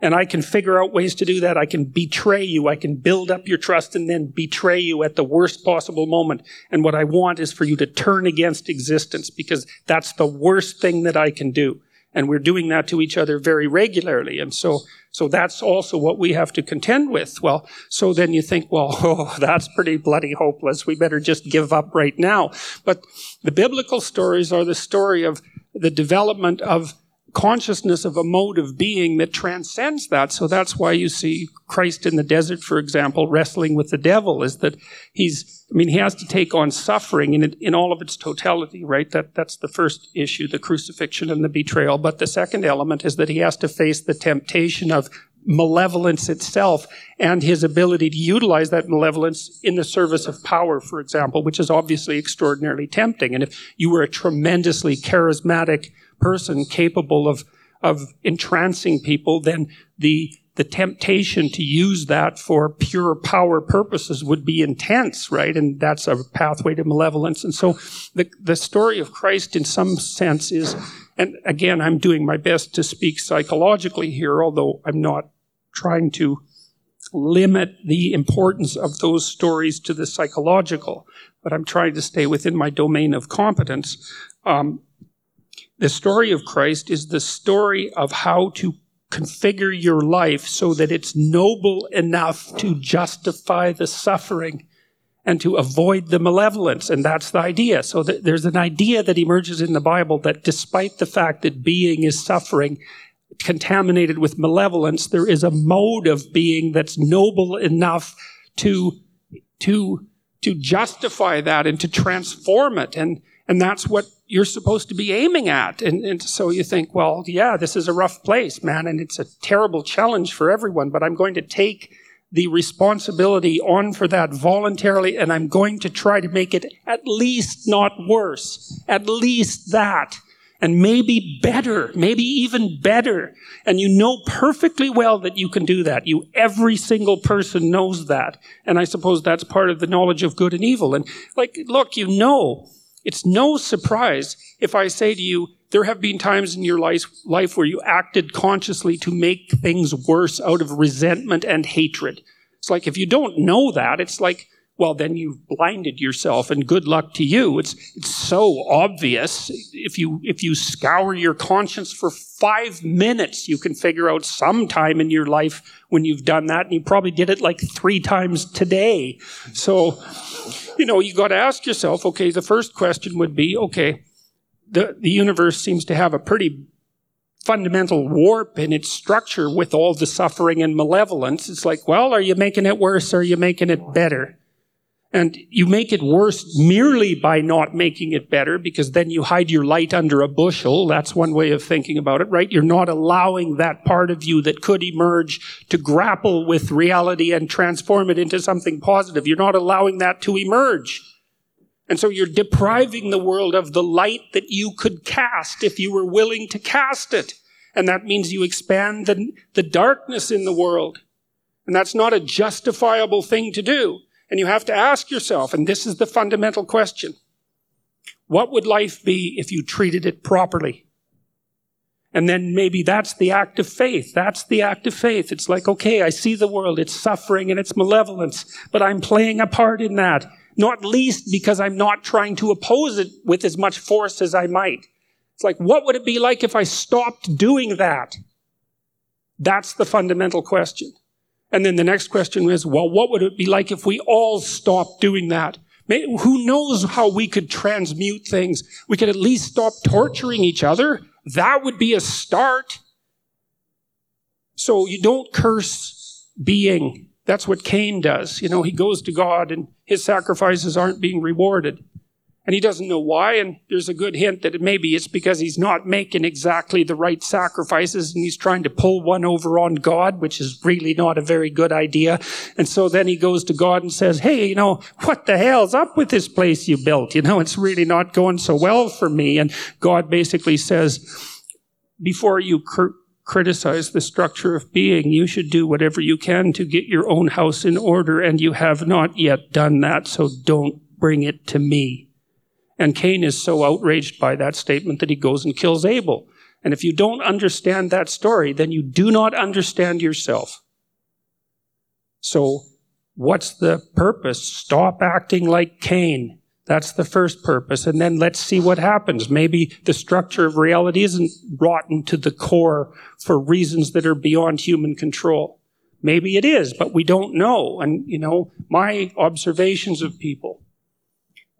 And I can figure out ways to do that. I can betray you. I can build up your trust and then betray you at the worst possible moment. And what I want is for you to turn against existence because that's the worst thing that I can do. And we're doing that to each other very regularly. And so so that's also what we have to contend with. Well, so then you think, well, oh, that's pretty bloody hopeless. We better just give up right now. But the biblical stories are the story of the development of consciousness of a mode of being that transcends that. So that's why you see Christ in the desert, for example, wrestling with the devil, is that he's, I mean, he has to take on suffering in, in all of its totality, right? That, that's the first issue, the crucifixion and the betrayal. But the second element is that he has to face the temptation of malevolence itself and his ability to utilize that malevolence in the service of power, for example, which is obviously extraordinarily tempting. And if you were a tremendously charismatic person capable of, of entrancing people, then the, the temptation to use that for pure power purposes would be intense, right? And that's a pathway to malevolence. And so the, the story of Christ in some sense is, and again, I'm doing my best to speak psychologically here, although I'm not trying to limit the importance of those stories to the psychological, but I'm trying to stay within my domain of competence. Um, the story of Christ is the story of how to configure your life so that it's noble enough to justify the suffering and to avoid the malevolence. And that's the idea. So th- there's an idea that emerges in the Bible that despite the fact that being is suffering, contaminated with malevolence, there is a mode of being that's noble enough to, to, to justify that and to transform it. And, and that's what you're supposed to be aiming at. And, and so you think, well, yeah, this is a rough place, man, and it's a terrible challenge for everyone, but I'm going to take the responsibility on for that voluntarily, and I'm going to try to make it at least not worse. At least that. And maybe better, maybe even better. And you know perfectly well that you can do that. You, every single person knows that. And I suppose that's part of the knowledge of good and evil. And like, look, you know it's no surprise if I say to you, there have been times in your life, life where you acted consciously to make things worse out of resentment and hatred. It's like if you don't know that, it's like, well, then you've blinded yourself and good luck to you. It's, it's so obvious. If you, if you scour your conscience for five minutes, you can figure out some time in your life when you've done that. And you probably did it like three times today. So, you know, you got to ask yourself, okay, the first question would be, okay, the, the universe seems to have a pretty fundamental warp in its structure with all the suffering and malevolence. It's like, well, are you making it worse or are you making it better? And you make it worse merely by not making it better because then you hide your light under a bushel. That's one way of thinking about it, right? You're not allowing that part of you that could emerge to grapple with reality and transform it into something positive. You're not allowing that to emerge. And so you're depriving the world of the light that you could cast if you were willing to cast it. And that means you expand the, the darkness in the world. And that's not a justifiable thing to do. And you have to ask yourself, and this is the fundamental question what would life be if you treated it properly? And then maybe that's the act of faith. That's the act of faith. It's like, okay, I see the world, it's suffering and it's malevolence, but I'm playing a part in that. Not least because I'm not trying to oppose it with as much force as I might. It's like, what would it be like if I stopped doing that? That's the fundamental question. And then the next question is, well, what would it be like if we all stopped doing that? Who knows how we could transmute things? We could at least stop torturing each other. That would be a start. So you don't curse being. That's what Cain does. You know, he goes to God and his sacrifices aren't being rewarded and he doesn't know why. And there's a good hint that maybe it's because he's not making exactly the right sacrifices and he's trying to pull one over on God, which is really not a very good idea. And so then he goes to God and says, Hey, you know, what the hell's up with this place you built? You know, it's really not going so well for me. And God basically says, before you cr- criticize the structure of being, you should do whatever you can to get your own house in order. And you have not yet done that. So don't bring it to me. And Cain is so outraged by that statement that he goes and kills Abel. And if you don't understand that story, then you do not understand yourself. So, what's the purpose? Stop acting like Cain. That's the first purpose. And then let's see what happens. Maybe the structure of reality isn't rotten to the core for reasons that are beyond human control. Maybe it is, but we don't know. And, you know, my observations of people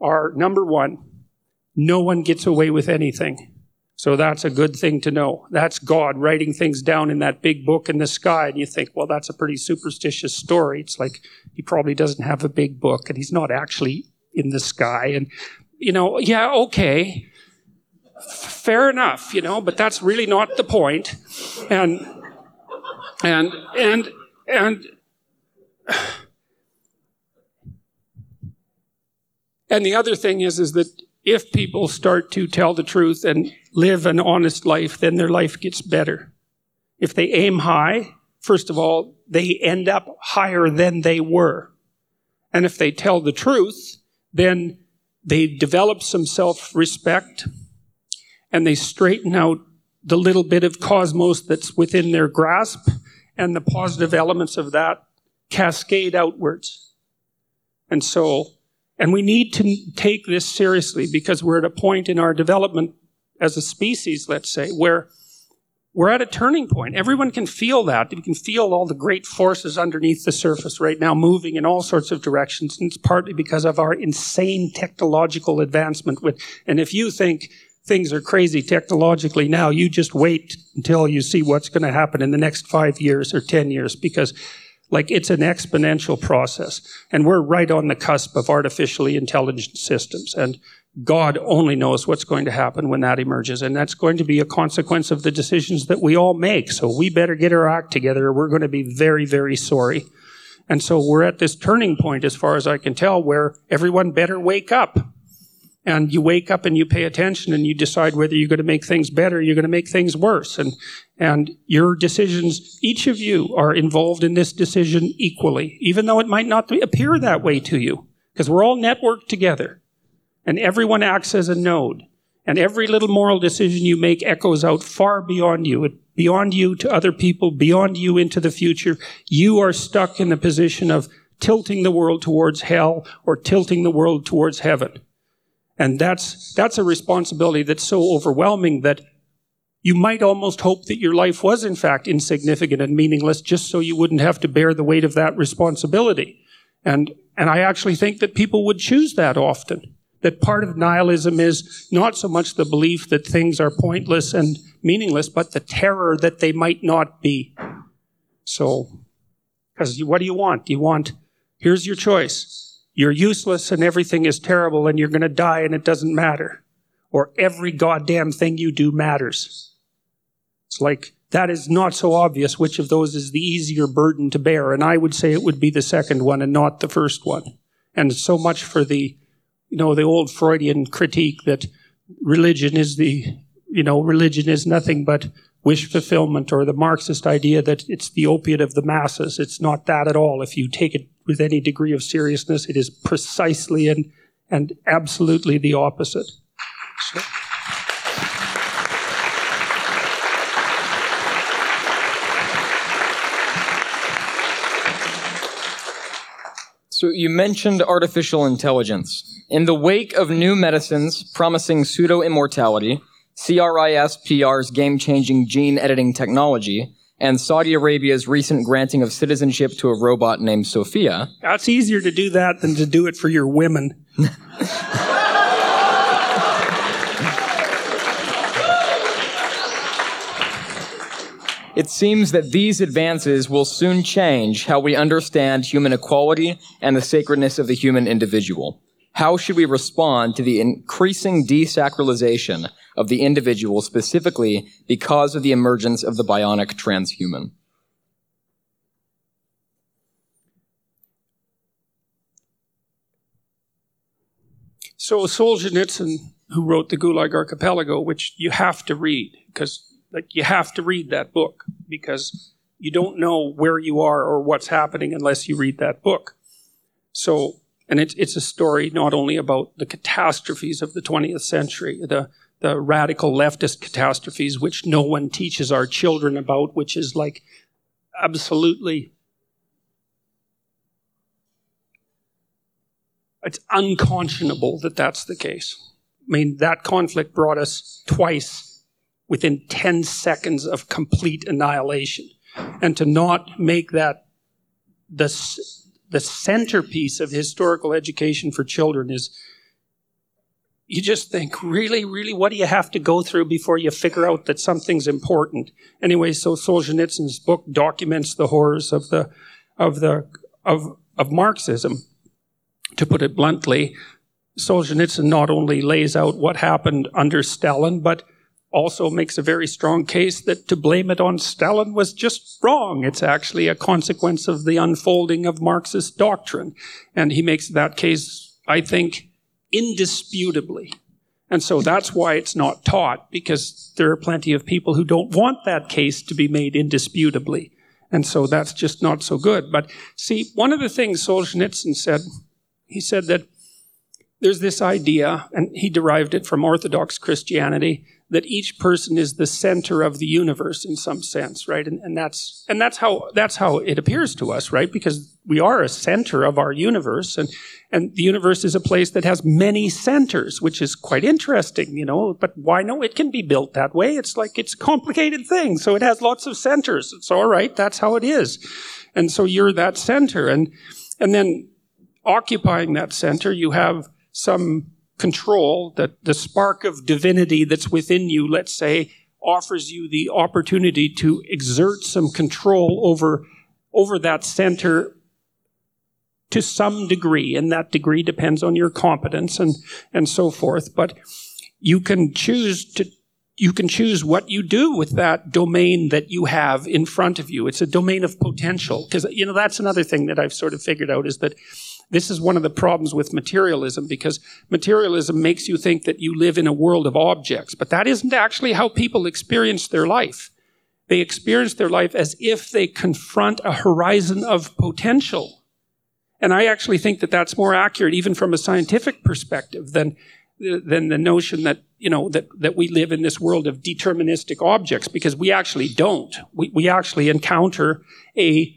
are number one, no one gets away with anything. So that's a good thing to know. That's God writing things down in that big book in the sky. And you think, well, that's a pretty superstitious story. It's like he probably doesn't have a big book and he's not actually in the sky. And, you know, yeah, okay. Fair enough, you know, but that's really not the point. And, and, and, and, And the other thing is, is that if people start to tell the truth and live an honest life, then their life gets better. If they aim high, first of all, they end up higher than they were. And if they tell the truth, then they develop some self-respect and they straighten out the little bit of cosmos that's within their grasp and the positive elements of that cascade outwards. And so and we need to take this seriously because we're at a point in our development as a species, let's say, where we're at a turning point. Everyone can feel that. You can feel all the great forces underneath the surface right now moving in all sorts of directions. And it's partly because of our insane technological advancement. And if you think things are crazy technologically now, you just wait until you see what's going to happen in the next five years or 10 years because like it's an exponential process. And we're right on the cusp of artificially intelligent systems. And God only knows what's going to happen when that emerges. And that's going to be a consequence of the decisions that we all make. So we better get our act together. We're going to be very, very sorry. And so we're at this turning point, as far as I can tell, where everyone better wake up and you wake up and you pay attention and you decide whether you're going to make things better, or you're going to make things worse. And, and your decisions, each of you are involved in this decision equally, even though it might not appear that way to you, because we're all networked together and everyone acts as a node. And every little moral decision you make echoes out far beyond you, beyond you to other people, beyond you into the future. You are stuck in the position of tilting the world towards hell or tilting the world towards heaven. And that's, that's a responsibility that's so overwhelming that you might almost hope that your life was in fact insignificant and meaningless just so you wouldn't have to bear the weight of that responsibility. And, and I actually think that people would choose that often. That part of nihilism is not so much the belief that things are pointless and meaningless, but the terror that they might not be. So, because what do you want? Do you want, here's your choice you're useless and everything is terrible and you're going to die and it doesn't matter. Or every goddamn thing you do matters. It's like, that is not so obvious which of those is the easier burden to bear. And I would say it would be the second one and not the first one. And so much for the, you know, the old Freudian critique that religion is the, you know, religion is nothing but wish fulfillment or the Marxist idea that it's the opiate of the masses. It's not that at all. If you take it with any degree of seriousness, it is precisely and, and absolutely the opposite. So. So you mentioned artificial intelligence. In the wake of new medicines promising pseudo immortality, CRISPR's game changing gene editing technology, and Saudi Arabia's recent granting of citizenship to a robot named Sophia. It's easier to do that than to do it for your women. It seems that these advances will soon change how we understand human equality and the sacredness of the human individual. How should we respond to the increasing desacralization of the individual specifically because of the emergence of the bionic transhuman? So Solzhenitsyn, who wrote the Gulag Archipelago, which you have to read because like you have to read that book because you don't know where you are or what's happening unless you read that book. So, and it's it's a story not only about the catastrophes of the 20th century, the the radical leftist catastrophes which no one teaches our children about, which is like absolutely it's unconscionable that that's the case. I mean, that conflict brought us twice within 10 seconds of complete annihilation. And to not make that the, the centerpiece of historical education for children is you just think, really, really, what do you have to go through before you figure out that something's important? Anyway, so Solzhenitsyn's book documents the horrors of the, of the, of, of Marxism. To put it bluntly, Solzhenitsyn not only lays out what happened under Stalin, but also makes a very strong case that to blame it on Stalin was just wrong. It's actually a consequence of the unfolding of Marxist doctrine. And he makes that case, I think, indisputably. And so that's why it's not taught, because there are plenty of people who don't want that case to be made indisputably. And so that's just not so good. But see, one of the things Solzhenitsyn said, he said that there's this idea, and he derived it from Orthodox Christianity, that each person is the center of the universe in some sense, right? And, and that's and that's how that's how it appears to us, right? Because we are a center of our universe, and and the universe is a place that has many centers, which is quite interesting, you know. But why no? It can be built that way. It's like it's a complicated thing, so it has lots of centers. It's all right. That's how it is, and so you're that center, and and then occupying that center, you have some control, that the spark of divinity that's within you, let's say, offers you the opportunity to exert some control over, over that center to some degree, and that degree depends on your competence and, and so forth. But you can choose to you can choose what you do with that domain that you have in front of you. It's a domain of potential. Because, you know, that's another thing that I've sort of figured out is that this is one of the problems with materialism because materialism makes you think that you live in a world of objects, but that isn't actually how people experience their life. They experience their life as if they confront a horizon of potential. And I actually think that that's more accurate, even from a scientific perspective, than, than the notion that, you know, that, that we live in this world of deterministic objects, because we actually don't. We, we actually encounter a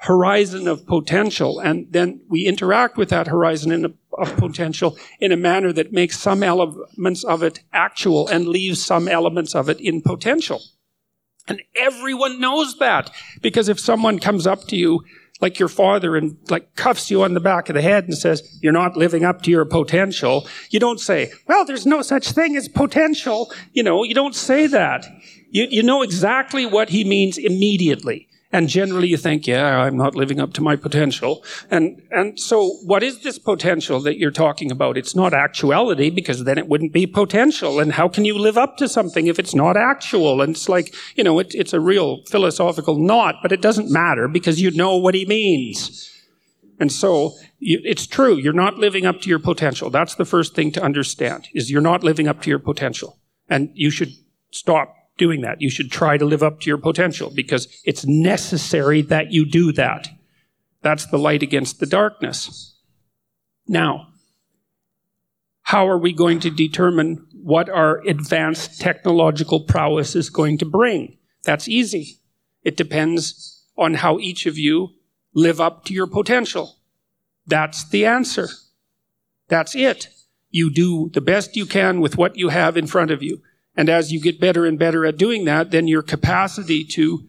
horizon of potential, and then we interact with that horizon of potential in a manner that makes some elements of it actual and leaves some elements of it in potential. And everyone knows that because if someone comes up to you like your father and like cuffs you on the back of the head and says, you're not living up to your potential, you don't say, well, there's no such thing as potential. You know, you don't say that. You, you know exactly what he means immediately. And generally you think, yeah, I'm not living up to my potential. And, and so what is this potential that you're talking about? It's not actuality because then it wouldn't be potential. And how can you live up to something if it's not actual? And it's like, you know, it, it's a real philosophical knot, but it doesn't matter because you know what he means. And so you, it's true. You're not living up to your potential. That's the first thing to understand is you're not living up to your potential. And you should stop doing that. You should try to live up to your potential because it's necessary that you do that. That's the light against the darkness. Now, how are we going to determine what our advanced technological prowess is going to bring? That's easy. It depends on how each of you live up to your potential. That's the answer. That's it. You do the best you can with what you have in front of you. And as you get better and better at doing that, then your capacity to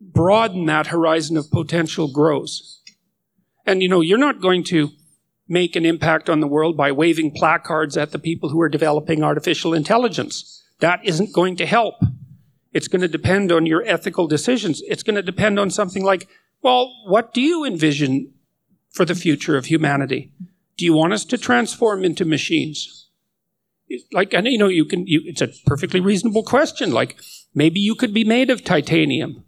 broaden that horizon of potential grows. And you know, you're not going to make an impact on the world by waving placards at the people who are developing artificial intelligence. That isn't going to help. It's going to depend on your ethical decisions. It's going to depend on something like, well, what do you envision for the future of humanity? Do you want us to transform into machines? Like and you know you can you, it's a perfectly reasonable question. Like maybe you could be made of titanium.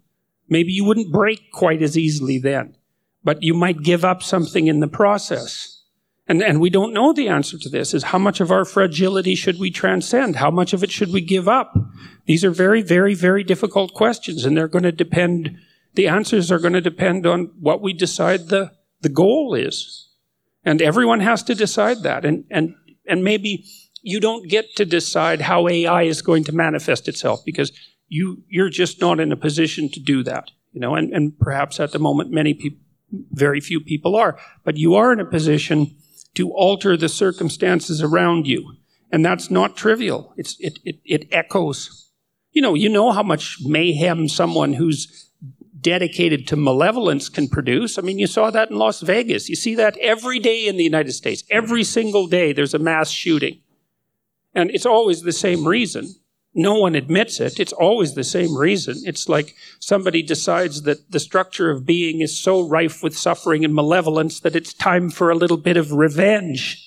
Maybe you wouldn't break quite as easily then but you might give up something in the process. And and we don't know the answer to this is how much of our fragility should we transcend? How much of it should we give up? These are very very very difficult questions and they're going to depend the answers are going to depend on what we decide the the goal is. And everyone has to decide that. And and and maybe you don't get to decide how AI is going to manifest itself because you you're just not in a position to do that. You know, and, and perhaps at the moment many people very few people are, but you are in a position to alter the circumstances around you. And that's not trivial. It's it it, it echoes. You know, you know how much mayhem someone who's dedicated to malevolence can produce. I mean, you saw that in Las Vegas. You see that every day in the United States. Every single day there's a mass shooting. And it's always the same reason. No one admits it. It's always the same reason. It's like somebody decides that the structure of being is so rife with suffering and malevolence that it's time for a little bit of revenge.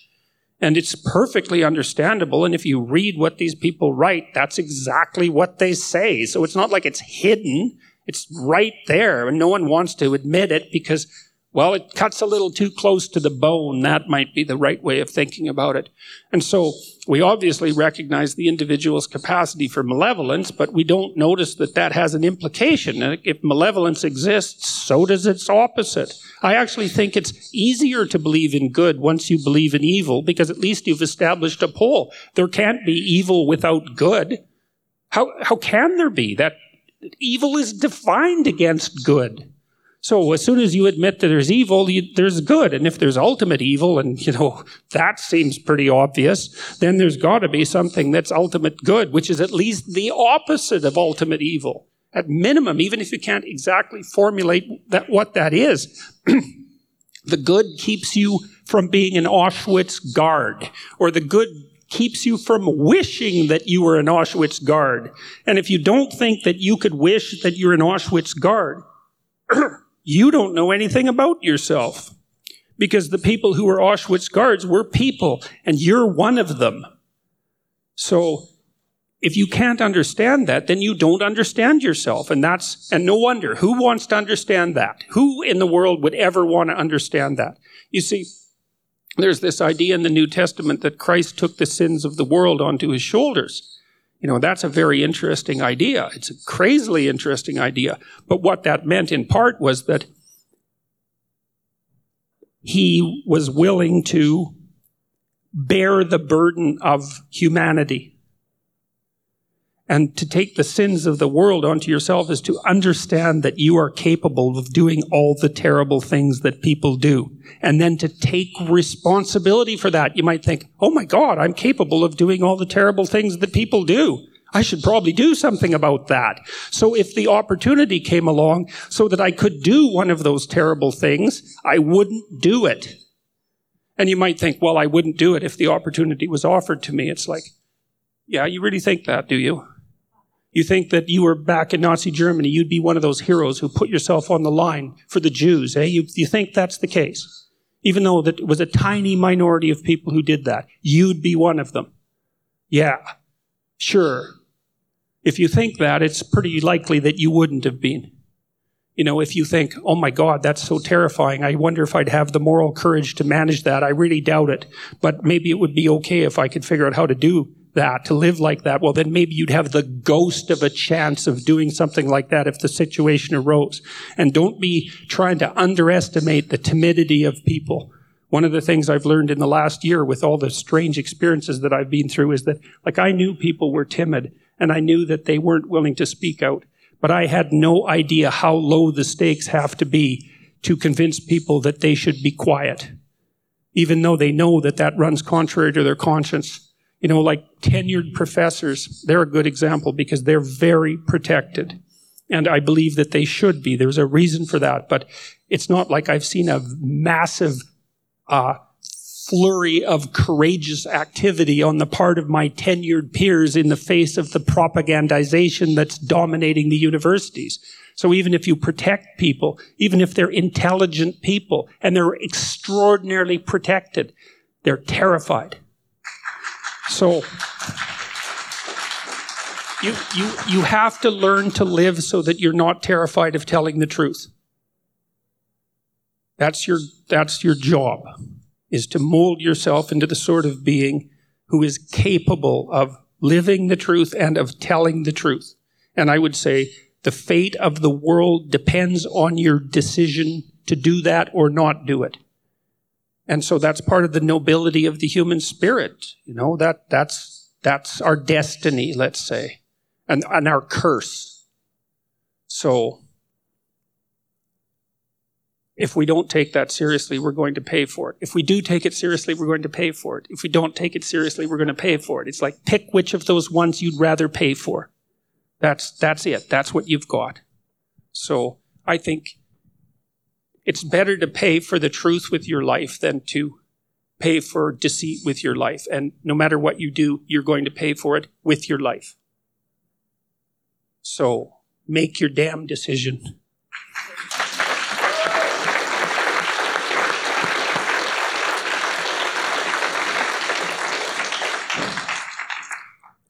And it's perfectly understandable. And if you read what these people write, that's exactly what they say. So it's not like it's hidden. It's right there. And no one wants to admit it because well, it cuts a little too close to the bone. That might be the right way of thinking about it. And so we obviously recognize the individual's capacity for malevolence, but we don't notice that that has an implication. If malevolence exists, so does its opposite. I actually think it's easier to believe in good once you believe in evil because at least you've established a pole. There can't be evil without good. How, how can there be? That evil is defined against good. So as soon as you admit that there's evil, you, there's good. And if there's ultimate evil, and you know, that seems pretty obvious, then there's got to be something that's ultimate good, which is at least the opposite of ultimate evil. At minimum, even if you can't exactly formulate that, what that is, the good keeps you from being an Auschwitz guard, or the good keeps you from wishing that you were an Auschwitz guard. And if you don't think that you could wish that you're an Auschwitz guard, you don't know anything about yourself. Because the people who were Auschwitz guards were people, and you're one of them. So, if you can't understand that, then you don't understand yourself. And that's, and no wonder. Who wants to understand that? Who in the world would ever want to understand that? You see, there's this idea in the New Testament that Christ took the sins of the world onto his shoulders. You know, that's a very interesting idea. It's a crazily interesting idea. But what that meant in part was that he was willing to bear the burden of humanity. And to take the sins of the world onto yourself is to understand that you are capable of doing all the terrible things that people do. And then to take responsibility for that. You might think, oh my God, I'm capable of doing all the terrible things that people do. I should probably do something about that. So if the opportunity came along so that I could do one of those terrible things, I wouldn't do it. And you might think, well, I wouldn't do it if the opportunity was offered to me. It's like, yeah, you really think that, do you? You think that you were back in Nazi Germany, you'd be one of those heroes who put yourself on the line for the Jews, eh? You, you think that's the case? Even though that it was a tiny minority of people who did that, you'd be one of them. Yeah, sure. If you think that, it's pretty likely that you wouldn't have been. You know, if you think, oh my God, that's so terrifying, I wonder if I'd have the moral courage to manage that. I really doubt it. But maybe it would be okay if I could figure out how to do that, to live like that. Well, then maybe you'd have the ghost of a chance of doing something like that if the situation arose. And don't be trying to underestimate the timidity of people. One of the things I've learned in the last year with all the strange experiences that I've been through is that, like, I knew people were timid and I knew that they weren't willing to speak out. But I had no idea how low the stakes have to be to convince people that they should be quiet, even though they know that that runs contrary to their conscience. You know, like tenured professors, they're a good example because they're very protected. And I believe that they should be. There's a reason for that. But it's not like I've seen a massive uh, flurry of courageous activity on the part of my tenured peers in the face of the propagandization that's dominating the universities. So even if you protect people, even if they're intelligent people and they're extraordinarily protected, they're terrified. So you, you, you have to learn to live so that you're not terrified of telling the truth. That's your, that's your job is to mold yourself into the sort of being who is capable of living the truth and of telling the truth. And I would say the fate of the world depends on your decision to do that or not do it. And so that's part of the nobility of the human spirit. You know, that, that's, that's our destiny, let's say, and, and our curse. So, if we don't take that seriously, we're going to pay for it. If we do take it seriously, we're going to pay for it. If we don't take it seriously, we're going to pay for it. It's like pick which of those ones you'd rather pay for. That's, that's it. That's what you've got. So I think it's better to pay for the truth with your life than to pay for deceit with your life. And no matter what you do, you're going to pay for it with your life. So make your damn decision.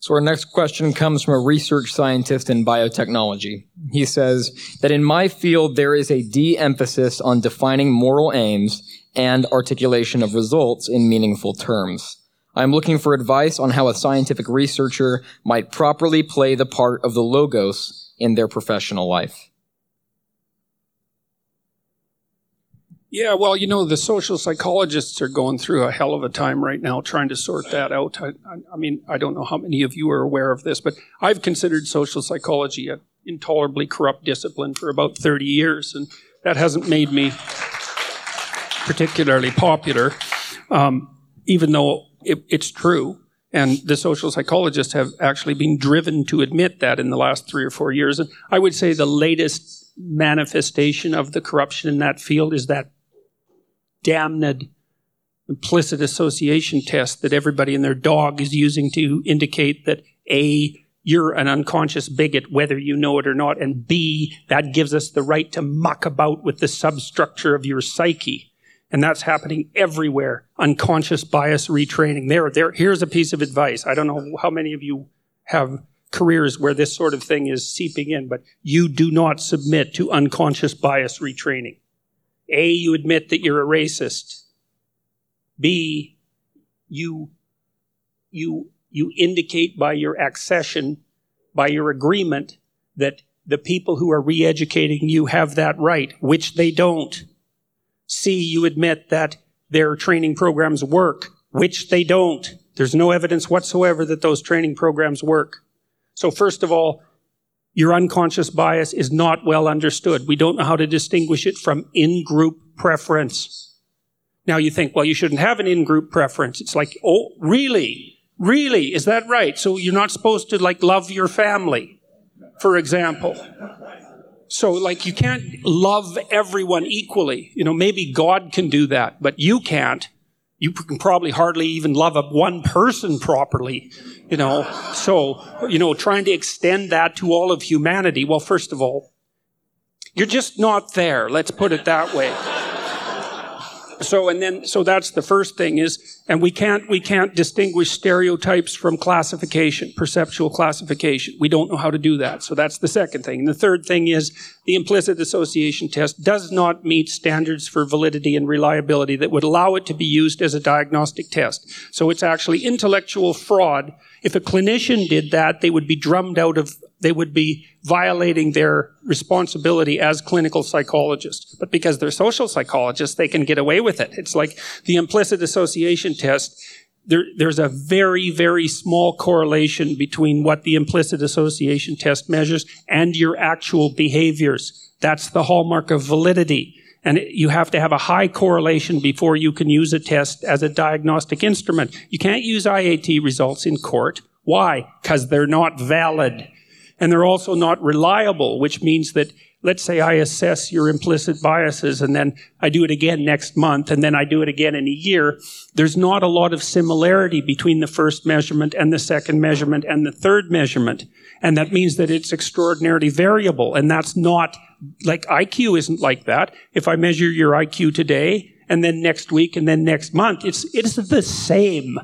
So our next question comes from a research scientist in biotechnology. He says that in my field, there is a de-emphasis on defining moral aims and articulation of results in meaningful terms. I'm looking for advice on how a scientific researcher might properly play the part of the logos in their professional life. Yeah, well, you know, the social psychologists are going through a hell of a time right now trying to sort that out. I, I, mean, I don't know how many of you are aware of this, but I've considered social psychology an intolerably corrupt discipline for about 30 years, and that hasn't made me particularly popular, um, even though it, it's true. And the social psychologists have actually been driven to admit that in the last three or four years. And I would say the latest manifestation of the corruption in that field is that damned implicit association test that everybody and their dog is using to indicate that A, you're an unconscious bigot, whether you know it or not, and B, that gives us the right to muck about with the substructure of your psyche. And that's happening everywhere. Unconscious bias retraining. There, there, here's a piece of advice. I don't know how many of you have careers where this sort of thing is seeping in, but you do not submit to unconscious bias retraining. A, you admit that you're a racist. B, you, you, you indicate by your accession, by your agreement, that the people who are re educating you have that right, which they don't. C, you admit that their training programs work, which they don't. There's no evidence whatsoever that those training programs work. So, first of all, your unconscious bias is not well understood. We don't know how to distinguish it from in-group preference. Now you think, well, you shouldn't have an in-group preference. It's like, oh, really? Really? Is that right? So you're not supposed to like love your family, for example. So like you can't love everyone equally. You know, maybe God can do that, but you can't. You can probably hardly even love a one person properly, you know. So, you know, trying to extend that to all of humanity. Well, first of all, you're just not there. Let's put it that way so and then so that's the first thing is and we can't we can't distinguish stereotypes from classification perceptual classification. We don't know how to do that. So that's the second thing. And the third thing is the implicit association test does not meet standards for validity and reliability that would allow it to be used as a diagnostic test. So it's actually intellectual fraud. If a clinician did that they would be drummed out of they would be violating their responsibility as clinical psychologists. But because they're social psychologists, they can get away with it. It's like the implicit association test. There, there's a very, very small correlation between what the implicit association test measures and your actual behaviors. That's the hallmark of validity. And you have to have a high correlation before you can use a test as a diagnostic instrument. You can't use IAT results in court. Why? Because they're not valid and they're also not reliable, which means that let's say I assess your implicit biases and then I do it again next month and then I do it again in a year. There's not a lot of similarity between the first measurement and the second measurement and the third measurement. And that means that it's extraordinarily variable. And that's not like IQ isn't like that. If I measure your IQ today and then next week and then next month, it's, it's the same.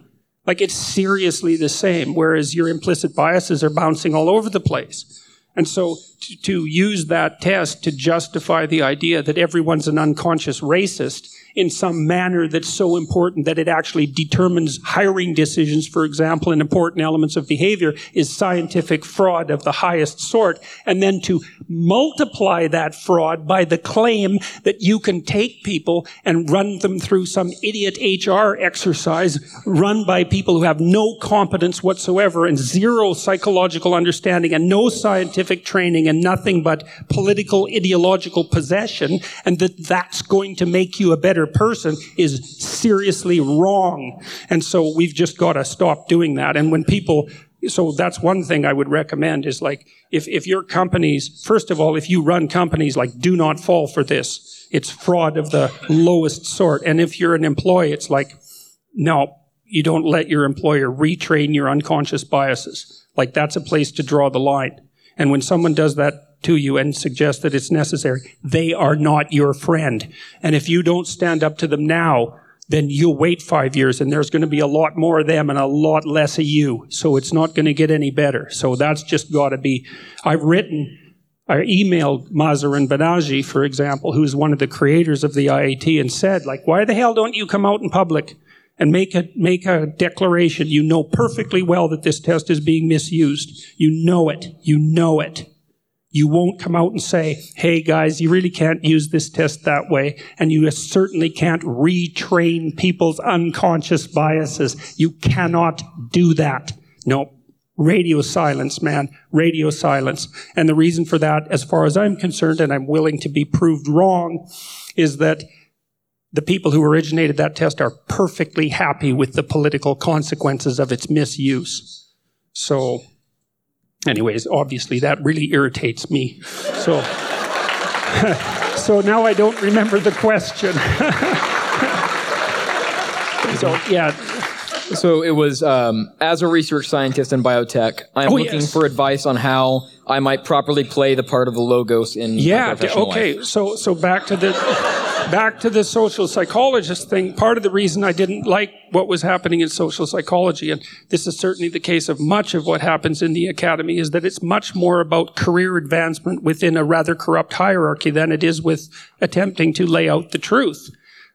Like it's seriously the same, whereas your implicit biases are bouncing all over the place. And so to, to, use that test to justify the idea that everyone's an unconscious racist in some manner that's so important that it actually determines hiring decisions, for example, and important elements of behavior is scientific fraud of the highest sort. And then to multiply that fraud by the claim that you can take people and run them through some idiot HR exercise run by people who have no competence whatsoever and zero psychological understanding and no scientific training and nothing but political ideological possession and that that's going to make you a better person is seriously wrong. And so we've just got to stop doing that. And when people, so that's one thing I would recommend is like, if, if your companies, first of all, if you run companies, like, do not fall for this. It's fraud of the lowest sort. And if you're an employee, it's like, no, you don't let your employer retrain your unconscious biases. Like, that's a place to draw the line. And when someone does that to you and suggest that it's necessary. They are not your friend. And if you don't stand up to them now, then you'll wait five years and there's going to be a lot more of them and a lot less of you. So it's not going to get any better. So that's just got to be, I've written, I emailed Mahzarin Banaji, for example, who's one of the creators of the IAT and said, like, why the hell don't you come out in public and make a, make a declaration? You know perfectly well that this test is being misused. You know it. You know it. You won't come out and say, hey guys, you really can't use this test that way. And you certainly can't retrain people's unconscious biases. You cannot do that. No. Radio silence, man. Radio silence. And the reason for that, as far as I'm concerned, and I'm willing to be proved wrong, is that the people who originated that test are perfectly happy with the political consequences of its misuse. So, anyways, obviously that really irritates me. So, so now I don't remember the question. so yeah. So it was um, as a research scientist in biotech, I'm oh, looking yes. for advice on how I might properly play the part of the logos in yeah. okay, life. so so back to the back to the social psychologist thing, part of the reason I didn't like what was happening in social psychology, and this is certainly the case of much of what happens in the academy, is that it's much more about career advancement within a rather corrupt hierarchy than it is with attempting to lay out the truth.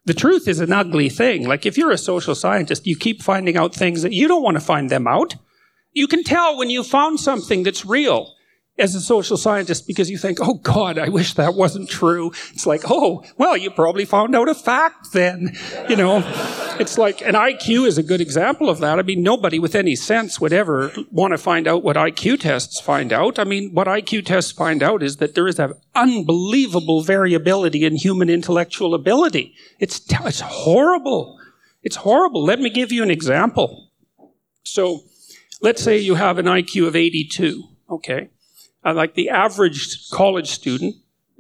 The truth is an ugly thing. Like if you're a social scientist, you keep finding out things that you don't want to find them out. You can tell when you found something that's real as a social scientist because you think, oh God, I wish that wasn't true. It's like, oh, well, you probably found out a fact then. You know, it's like, an IQ is a good example of that. I mean, nobody with any sense would ever want to find out what IQ tests find out. I mean, what IQ tests find out is that there is an unbelievable variability in human intellectual ability. It's, it's horrible. It's horrible. Let me give you an example. So, let's say you have an IQ of 82. Okay uh, like the average college student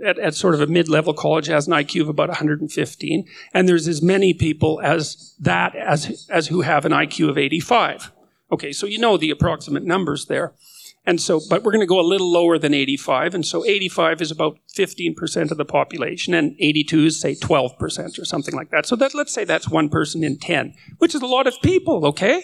at, at sort of a mid-level college has an IQ of about 115, and there's as many people as that as as who have an IQ of 85. Okay, so you know the approximate numbers there. And so, but we're going to go a little lower than 85. And so 85 is about 15% of the population, and 82 is, say, 12% or something like that. So that, let's say that's one person in 10, which is a lot of people, okay?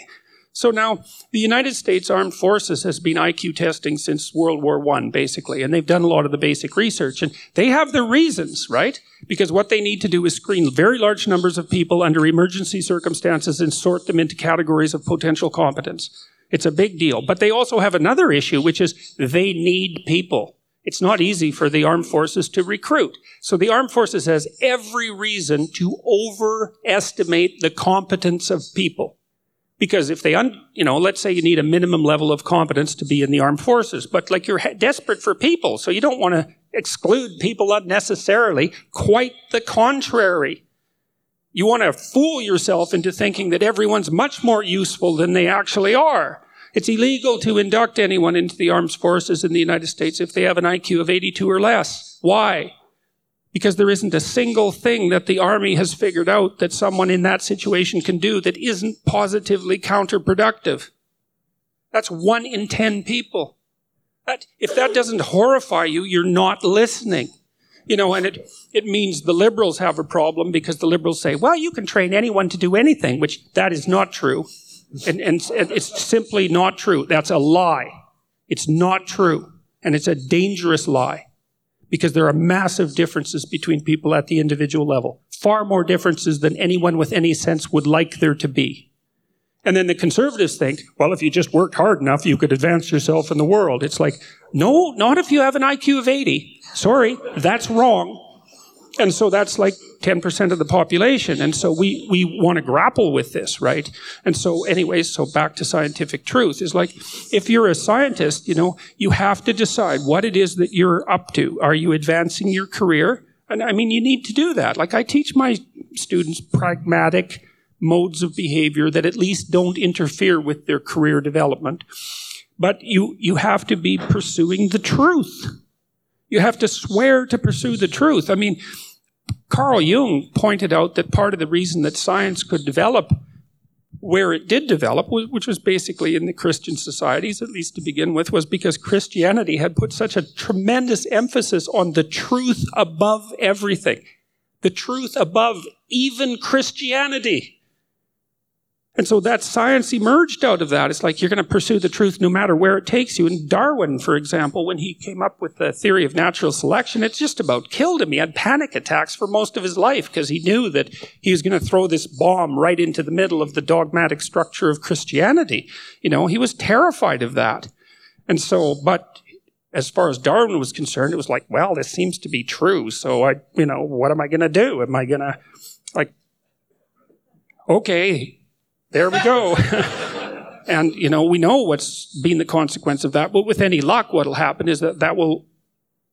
So now, the United States Armed Forces has been IQ testing since World War I, basically, and they've done a lot of the basic research, and they have their reasons, right? Because what they need to do is screen very large numbers of people under emergency circumstances and sort them into categories of potential competence. It's a big deal. But they also have another issue, which is they need people. It's not easy for the armed forces to recruit. So the armed forces has every reason to overestimate the competence of people. Because if they, un, you know, let's say you need a minimum level of competence to be in the armed forces, but like you're desperate for people, so you don't want to exclude people unnecessarily. Quite the contrary. You want to fool yourself into thinking that everyone's much more useful than they actually are. It's illegal to induct anyone into the armed forces in the United States if they have an IQ of 82 or less. Why? Because there isn't a single thing that the Army has figured out that someone in that situation can do that isn't positively counterproductive. That's one in ten people. That, if that doesn't horrify you, you're not listening. You know, and it, it means the liberals have a problem because the liberals say, well, you can train anyone to do anything, which that is not true. And, and it's simply not true. That's a lie. It's not true. And it's a dangerous lie because there are massive differences between people at the individual level. Far more differences than anyone with any sense would like there to be. And then the conservatives think, well, if you just worked hard enough, you could advance yourself in the world. It's like, no, not if you have an IQ of 80. Sorry, that's wrong. And so that's like 10% of the population. And so we, we want to grapple with this, right? And so, anyways, so back to scientific truth is like, if you're a scientist, you know, you have to decide what it is that you're up to. Are you advancing your career? And I mean, you need to do that. Like, I teach my students pragmatic modes of behavior that at least don't interfere with their career development. But you, you have to be pursuing the truth. You have to swear to pursue the truth. I mean, Carl Jung pointed out that part of the reason that science could develop where it did develop, which was basically in the Christian societies, at least to begin with, was because Christianity had put such a tremendous emphasis on the truth above everything. The truth above even Christianity. And so that science emerged out of that. It's like you're going to pursue the truth no matter where it takes you. And Darwin, for example, when he came up with the theory of natural selection, it just about killed him. He had panic attacks for most of his life because he knew that he was going to throw this bomb right into the middle of the dogmatic structure of Christianity. You know, he was terrified of that. And so, but as far as Darwin was concerned, it was like, well, this seems to be true. So I, you know, what am I going to do? Am I going to, like, okay, there we go. and, you know, we know what's been the consequence of that. But with any luck, what'll happen is that that will,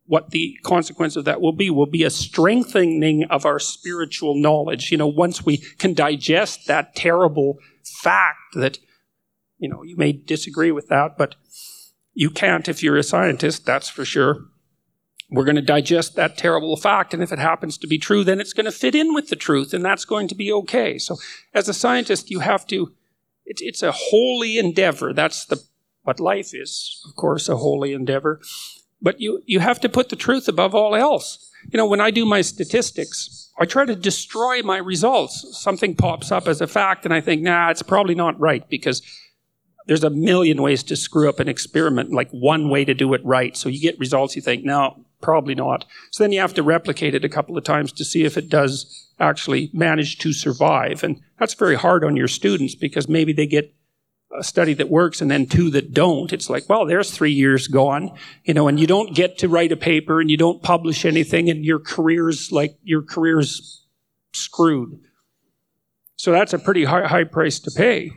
what the consequence of that will be, will be a strengthening of our spiritual knowledge. You know, once we can digest that terrible fact that, you know, you may disagree with that, but you can't if you're a scientist, that's for sure. We're going to digest that terrible fact, and if it happens to be true, then it's going to fit in with the truth, and that's going to be okay. So, as a scientist, you have to. It's, it's a holy endeavor. That's the what life is, of course, a holy endeavor. But you you have to put the truth above all else. You know, when I do my statistics, I try to destroy my results. Something pops up as a fact, and I think, nah, it's probably not right because there's a million ways to screw up an experiment, like one way to do it right. So you get results, you think, no, Probably not. So then you have to replicate it a couple of times to see if it does actually manage to survive. And that's very hard on your students because maybe they get a study that works and then two that don't. It's like, well, there's three years gone, you know, and you don't get to write a paper and you don't publish anything and your career's like, your career's screwed. So that's a pretty high, high price to pay.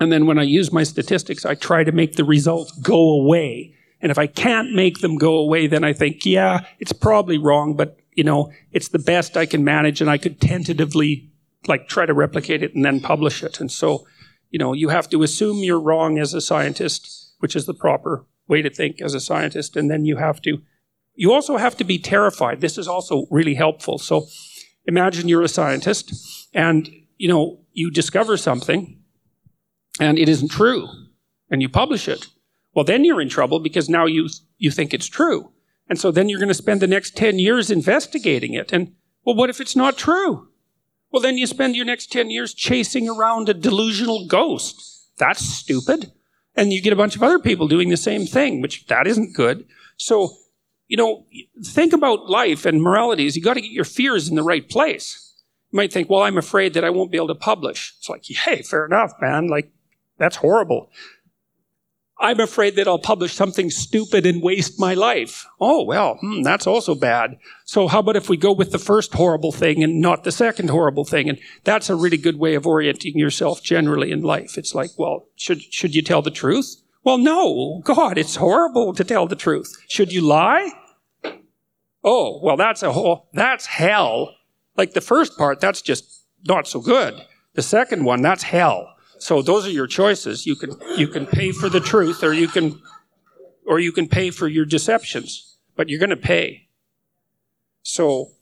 And then when I use my statistics, I try to make the results go away and if I can't make them go away, then I think, yeah, it's probably wrong, but you know, it's the best I can manage and I could tentatively like try to replicate it and then publish it. And so, you know, you have to assume you're wrong as a scientist, which is the proper way to think as a scientist, and then you have to you also have to be terrified. This is also really helpful. So imagine you're a scientist and, you know, you discover something and it isn't true and you publish it. Well, then you're in trouble because now you, you think it's true. And so then you're going to spend the next 10 years investigating it. And, well, what if it's not true? Well, then you spend your next 10 years chasing around a delusional ghost. That's stupid. And you get a bunch of other people doing the same thing, which that isn't good. So, you know, think about life and morality is you got to get your fears in the right place. You might think, well, I'm afraid that I won't be able to publish. It's like, hey, fair enough, man. Like, that's horrible. I'm afraid that I'll publish something stupid and waste my life. Oh, well, hmm, that's also bad. So how about if we go with the first horrible thing and not the second horrible thing? And that's a really good way of orienting yourself generally in life. It's like, well, should, should you tell the truth? Well, no. God, it's horrible to tell the truth. Should you lie? Oh, well, that's a whole, that's hell. Like the first part, that's just not so good. The second one, that's hell. So those are your choices. You can you can pay for the truth, or you can or you can pay for your deceptions. But you're going to pay. So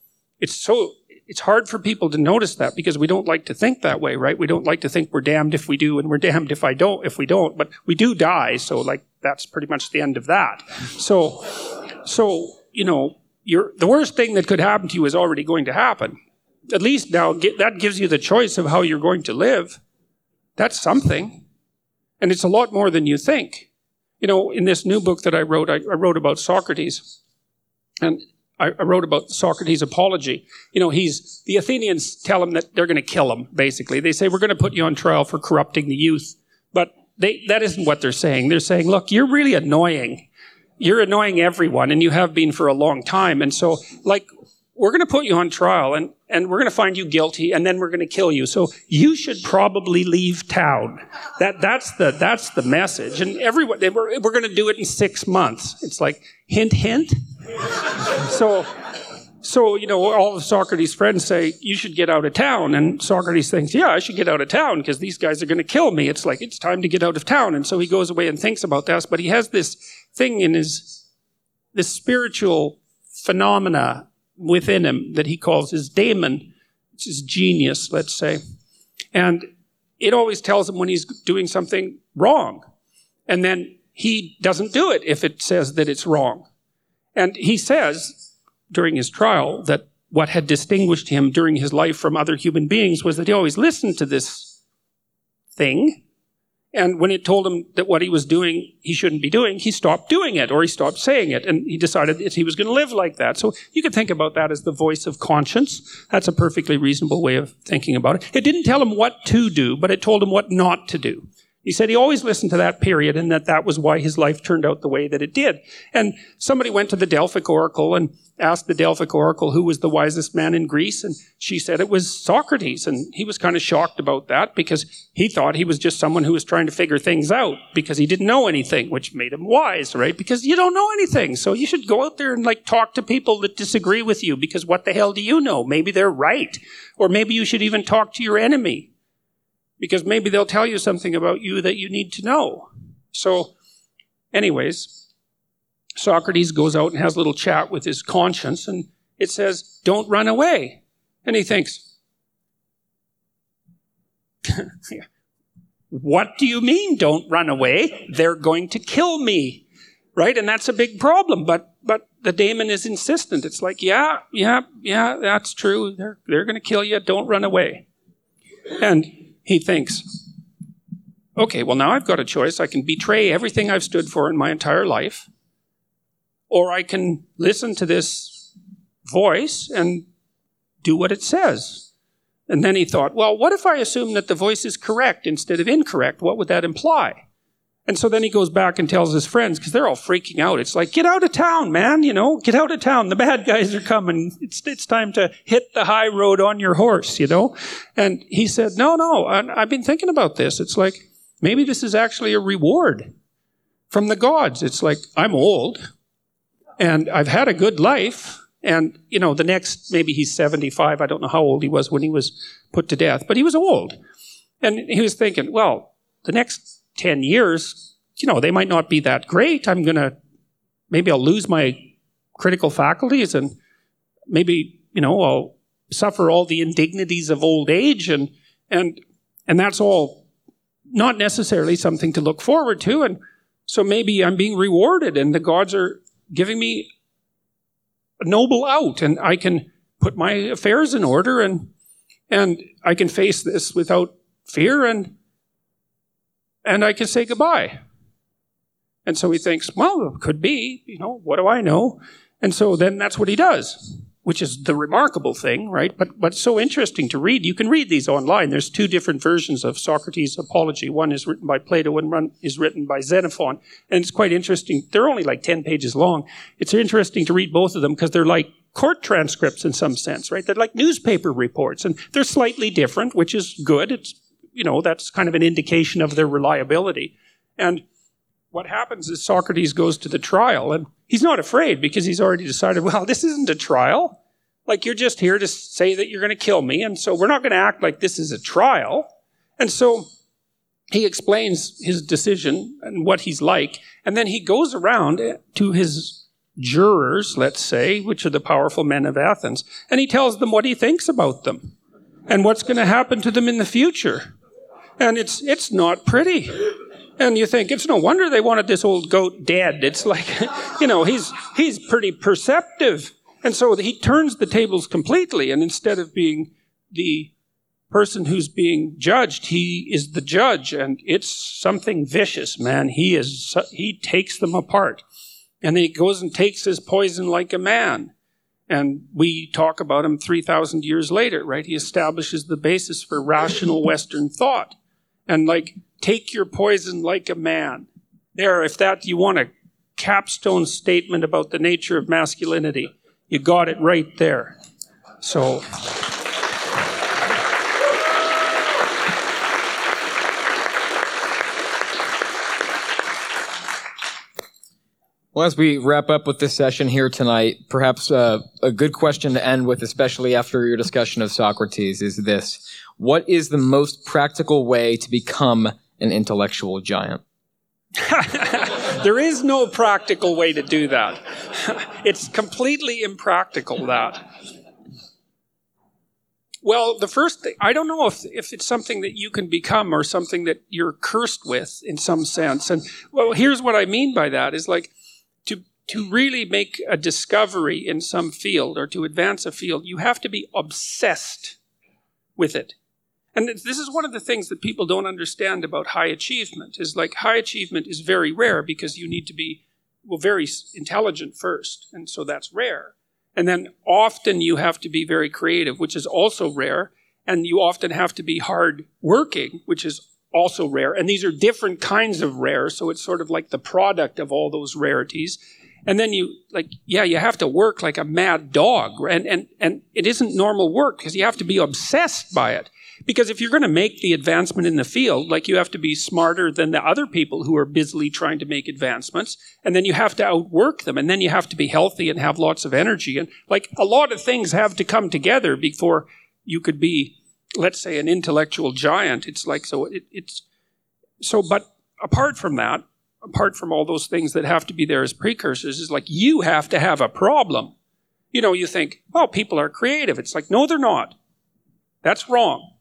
it's so it's hard for people to notice that because we don't like to think that way, right? We don't like to think we're damned if we do and we're damned if I don't if we don't. But we do die, so like that's pretty much the end of that. So so you know, you're, the worst thing that could happen to you is already going to happen. At least now get, that gives you the choice of how you're going to live. That's something. And it's a lot more than you think. You know, in this new book that I wrote, I, I wrote about Socrates. And I, I wrote about Socrates' apology. You know, he's, the Athenians tell him that they're going to kill him, basically. They say, we're going to put you on trial for corrupting the youth. But they, that isn't what they're saying. They're saying, look, you're really annoying. You're annoying everyone, and you have been for a long time. And so, like, we're going to put you on trial and, and we're going to find you guilty and then we're going to kill you. So you should probably leave town. That, that's the, that's the message. And everyone, we're, we're going to do it in six months. It's like hint, hint. so, so, you know, all of Socrates' friends say, you should get out of town. And Socrates thinks, yeah, I should get out of town because these guys are going to kill me. It's like, it's time to get out of town. And so he goes away and thinks about this, but he has this thing in his, this spiritual phenomena within him that he calls his daemon, which is genius, let's say. And it always tells him when he's doing something wrong. And then he doesn't do it if it says that it's wrong. And he says during his trial that what had distinguished him during his life from other human beings was that he always listened to this thing and when it told him that what he was doing he shouldn't be doing, he stopped doing it or he stopped saying it. And he decided that he was going to live like that. So you could think about that as the voice of conscience. That's a perfectly reasonable way of thinking about it. It didn't tell him what to do, but it told him what not to do. He said he always listened to that period and that that was why his life turned out the way that it did. And somebody went to the Delphic Oracle and asked the Delphic Oracle who was the wisest man in Greece, and she said it was Socrates. And he was kind of shocked about that because he thought he was just someone who was trying to figure things out because he didn't know anything, which made him wise, right? Because you don't know anything. So you should go out there and like talk to people that disagree with you because what the hell do you know? Maybe they're right. Or maybe you should even talk to your enemy because maybe they'll tell you something about you that you need to know. So, anyways, Socrates goes out and has a little chat with his conscience, and it says, Don't run away. And he thinks, What do you mean, don't run away? They're going to kill me. Right? And that's a big problem. But but the daemon is insistent. It's like, yeah, yeah, yeah, that's true. They're they're gonna kill you. Don't run away. And he thinks, okay, well, now I've got a choice. I can betray everything I've stood for in my entire life, or I can listen to this voice and do what it says. And then he thought, well, what if I assume that the voice is correct instead of incorrect? What would that imply? And so then he goes back and tells his friends, because they're all freaking out. It's like, get out of town, man, you know, get out of town. The bad guys are coming. It's, it's time to hit the high road on your horse, you know? And he said, no, no, I, I've been thinking about this. It's like, maybe this is actually a reward from the gods. It's like, I'm old and I've had a good life. And, you know, the next, maybe he's 75. I don't know how old he was when he was put to death, but he was old. And he was thinking, well, the next 10 years, you know, they might not be that great. I'm going to, maybe I'll lose my critical faculties and maybe, you know, I'll suffer all the indignities of old age and, and, and that's all not necessarily something to look forward to. And so maybe I'm being rewarded and the gods are giving me a noble out and I can put my affairs in order and, and I can face this without fear and, and I can say goodbye. And so he thinks, well, could be, you know, what do I know? And so then that's what he does which is the remarkable thing, right? But but so interesting to read. You can read these online. There's two different versions of Socrates' Apology. One is written by Plato, and one is written by Xenophon, and it's quite interesting. They're only like ten pages long. It's interesting to read both of them because they're like court transcripts in some sense, right? They're like newspaper reports, and they're slightly different, which is good. It's you know that's kind of an indication of their reliability, and what happens is Socrates goes to the trial and he's not afraid because he's already decided, well, this isn't a trial. Like you're just here to say that you're going to kill me. And so we're not going to act like this is a trial. And so he explains his decision and what he's like. And then he goes around to his jurors, let's say, which are the powerful men of Athens, and he tells them what he thinks about them and what's going to happen to them in the future. And it's, it's not pretty. And you think it's no wonder they wanted this old goat dead. It's like, you know, he's he's pretty perceptive, and so he turns the tables completely. And instead of being the person who's being judged, he is the judge, and it's something vicious, man. He is he takes them apart, and then he goes and takes his poison like a man. And we talk about him 3,000 years later, right? He establishes the basis for rational Western thought. And like Take your poison like a man. There, if that you want a capstone statement about the nature of masculinity, you got it right there. So. Well, as we wrap up with this session here tonight, perhaps uh, a good question to end with, especially after your discussion of Socrates, is this. What is the most practical way to become an intellectual giant? there is no practical way to do that. it's completely impractical, that. Well, the first thing, I don't know if, if it's something that you can become or something that you're cursed with in some sense. And well, here's what I mean by that is like to, really make a discovery in some field or to advance a field, you have to be obsessed with it. And this is one of the things that people don't understand about high achievement is like high achievement is very rare because you need to be well very intelligent first and so that's rare. And then often you have to be very creative, which is also rare, and you often have to be hard working, which is also rare. And these are different kinds of rare, so it's sort of like the product of all those rarities. And then you like, yeah, you have to work like a mad dog, and and and it isn't normal work because you have to be obsessed by it. Because if you're going to make the advancement in the field, like you have to be smarter than the other people who are busily trying to make advancements, and then you have to outwork them, and then you have to be healthy and have lots of energy. And like a lot of things have to come together before you could be, let's say, an intellectual giant. It's like, so it, it's, so, but apart from that, apart from all those things that have to be there as precursors, is like you have to have a problem. You know, you think, oh, people are creative. It's like, no, they're not. That's wrong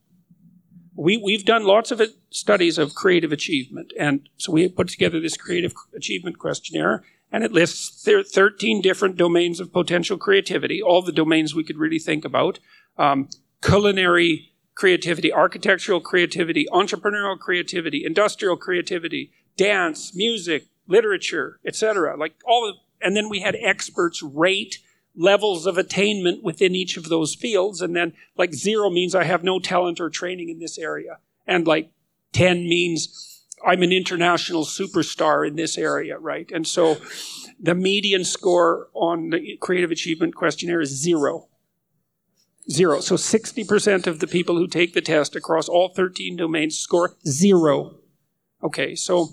we, we've done lots of studies of creative achievement. And so we put together this creative achievement questionnaire, and it lists 13 different domains of potential creativity, all the domains we could really think about um, culinary creativity, architectural creativity, entrepreneurial creativity, industrial creativity, dance, music, literature, etc. Like all of, and then we had experts rate levels of attainment within each of those fields. And then like zero means I have no talent or training in this area. And like 10 means I'm an international superstar in this area, right? And so the median score on the creative achievement questionnaire is zero. Zero. So 60% of the people who take the test across all 13 domains score zero. Okay, so,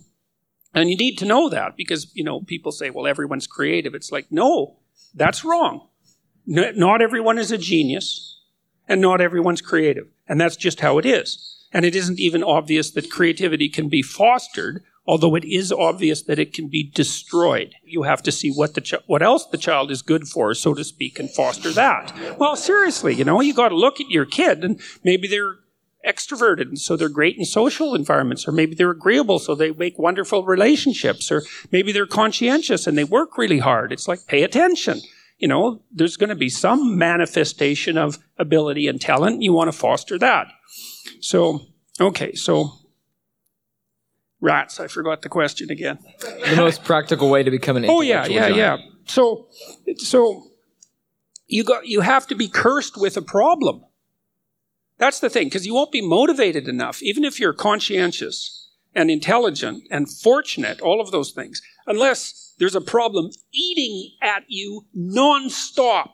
and you need to know that because, you know, people say, well, everyone's creative. It's like, no, that's wrong. Not everyone is a genius, and not everyone's creative. And that's just how it is. And it isn't even obvious that creativity can be fostered, although it is obvious that it can be destroyed. You have to see what the ch- what else the child is good for, so to speak, and foster that. Well, seriously, you know, you got to look at your kid, and maybe they're extroverted, and so they're great in social environments, or maybe they're agreeable, so they make wonderful relationships, or maybe they're conscientious and they work really hard. It's like pay attention. You know, there's going to be some manifestation of ability and talent. You want to foster that. So, okay, so rats. I forgot the question again. The most practical way to become an Oh yeah, yeah, giant. yeah. So, so you got you have to be cursed with a problem. That's the thing, because you won't be motivated enough, even if you're conscientious and intelligent and fortunate, all of those things, unless there's a problem eating at you nonstop,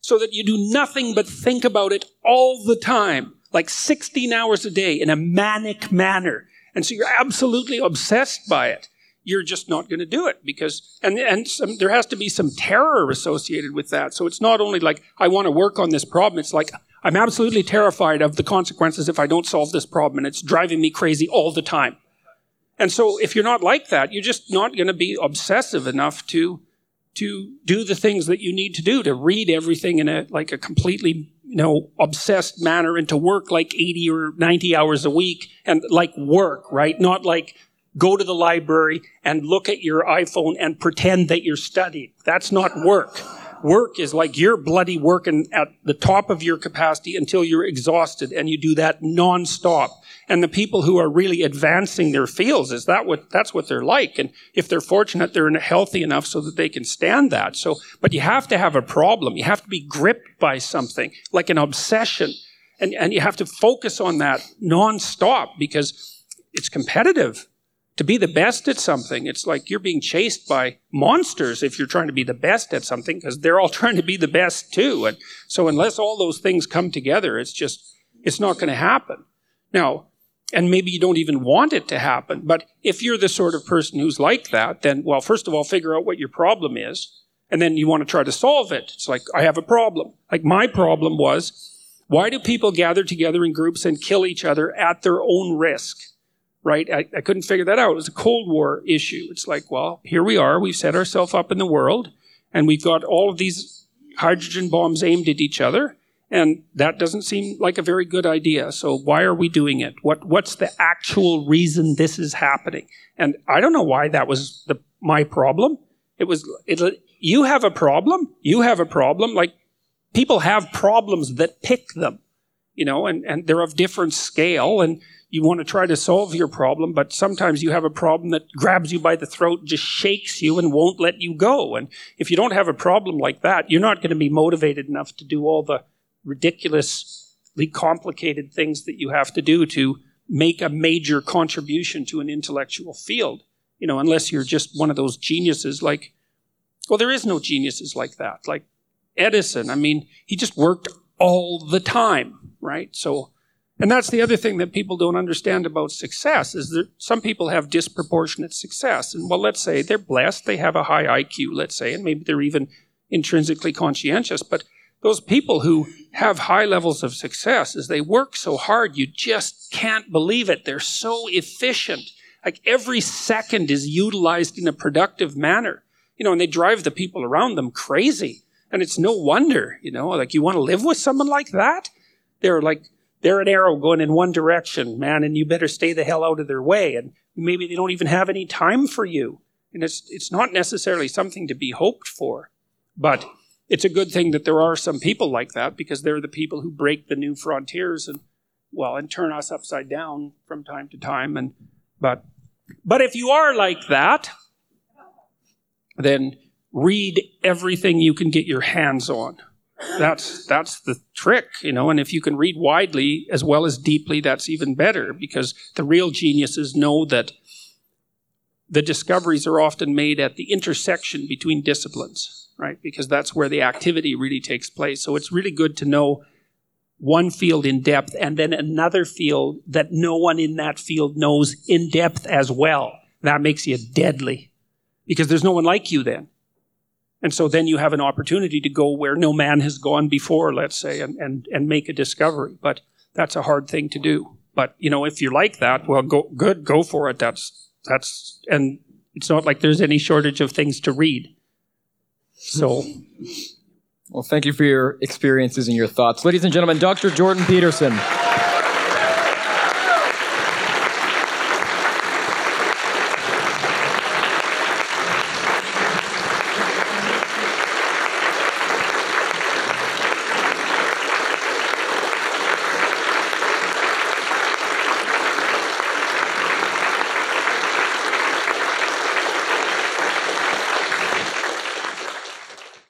so that you do nothing but think about it all the time, like 16 hours a day in a manic manner. And so you're absolutely obsessed by it. You're just not going to do it because, and, and some, there has to be some terror associated with that. So it's not only like, I want to work on this problem. It's like, I'm absolutely terrified of the consequences if I don't solve this problem. And it's driving me crazy all the time. And so if you're not like that, you're just not going to be obsessive enough to, to do the things that you need to do, to read everything in a, like a completely you know, obsessed manner and to work like 80 or 90 hours a week and like work, right? Not like go to the library and look at your iPhone and pretend that you're studying. That's not work. Work is like you're bloody working at the top of your capacity until you're exhausted and you do that nonstop. And the people who are really advancing their fields is that what that's what they're like. And if they're fortunate, they're healthy enough so that they can stand that. So, but you have to have a problem. You have to be gripped by something like an obsession, and and you have to focus on that nonstop because it's competitive. To be the best at something, it's like you're being chased by monsters if you're trying to be the best at something because they're all trying to be the best too. And so, unless all those things come together, it's just it's not going to happen. Now, and maybe you don't even want it to happen. But if you're the sort of person who's like that, then, well, first of all, figure out what your problem is, and then you want to try to solve it. It's like, I have a problem. Like, my problem was, why do people gather together in groups and kill each other at their own risk? Right? I, I couldn't figure that out. It was a Cold War issue. It's like, well, here we are. We've set ourselves up in the world, and we've got all of these hydrogen bombs aimed at each other and that doesn't seem like a very good idea. So why are we doing it? What what's the actual reason this is happening? And I don't know why that was the my problem. It was it, you have a problem. You have a problem. Like people have problems that pick them, you know, and, and they're of different scale and you want to try to solve your problem, but sometimes you have a problem that grabs you by the throat, just shakes you and won't let you go. And if you don't have a problem like that, you're not going to be motivated enough to do all the ridiculously complicated things that you have to do to make a major contribution to an intellectual field. You know, unless you're just one of those geniuses like, well, there is no geniuses like that. Like Edison, I mean, he just worked all the time, right? So, and that's the other thing that people don't understand about success is that some people have disproportionate success. And well, let's say they're blessed, they have a high IQ, let's say, and maybe they're even intrinsically conscientious, but those people who have high levels of success is they work so hard you just can't believe it. They're so efficient. Like every second is utilized in a productive manner. You know and they drive the people around them crazy. And it's no wonder you know like you want to live with someone like that? They're like they're an arrow going in one direction man and you better stay the hell out of their way. And maybe they don't even have any time for you. And it's it's not necessarily something to be hoped for but it's a good thing that there are some people like that because they're the people who break the new frontiers and well and turn us upside down from time to time. And but but if you are like that then read everything you can get your hands on that's that's the trick you know and if you can read widely as well as deeply that's even better because the real geniuses know that the discoveries are often made at the intersection between disciplines right? Because that's where the activity really takes place. So it's really good to know one field in depth and then another field that no one in that field knows in depth as well. That makes you deadly because there's no one like you then. And so then you have an opportunity to go where no man has gone before, let's say, and, and, and make a discovery. But that's a hard thing to do. But, you know, if you're like that, well, go, good, go for it. That's, that's and it's not like there's any shortage of things to read. So, Well, thank you for your experiences and your thoughts. Ladies and gentlemen, Dr. Jordan Peterson.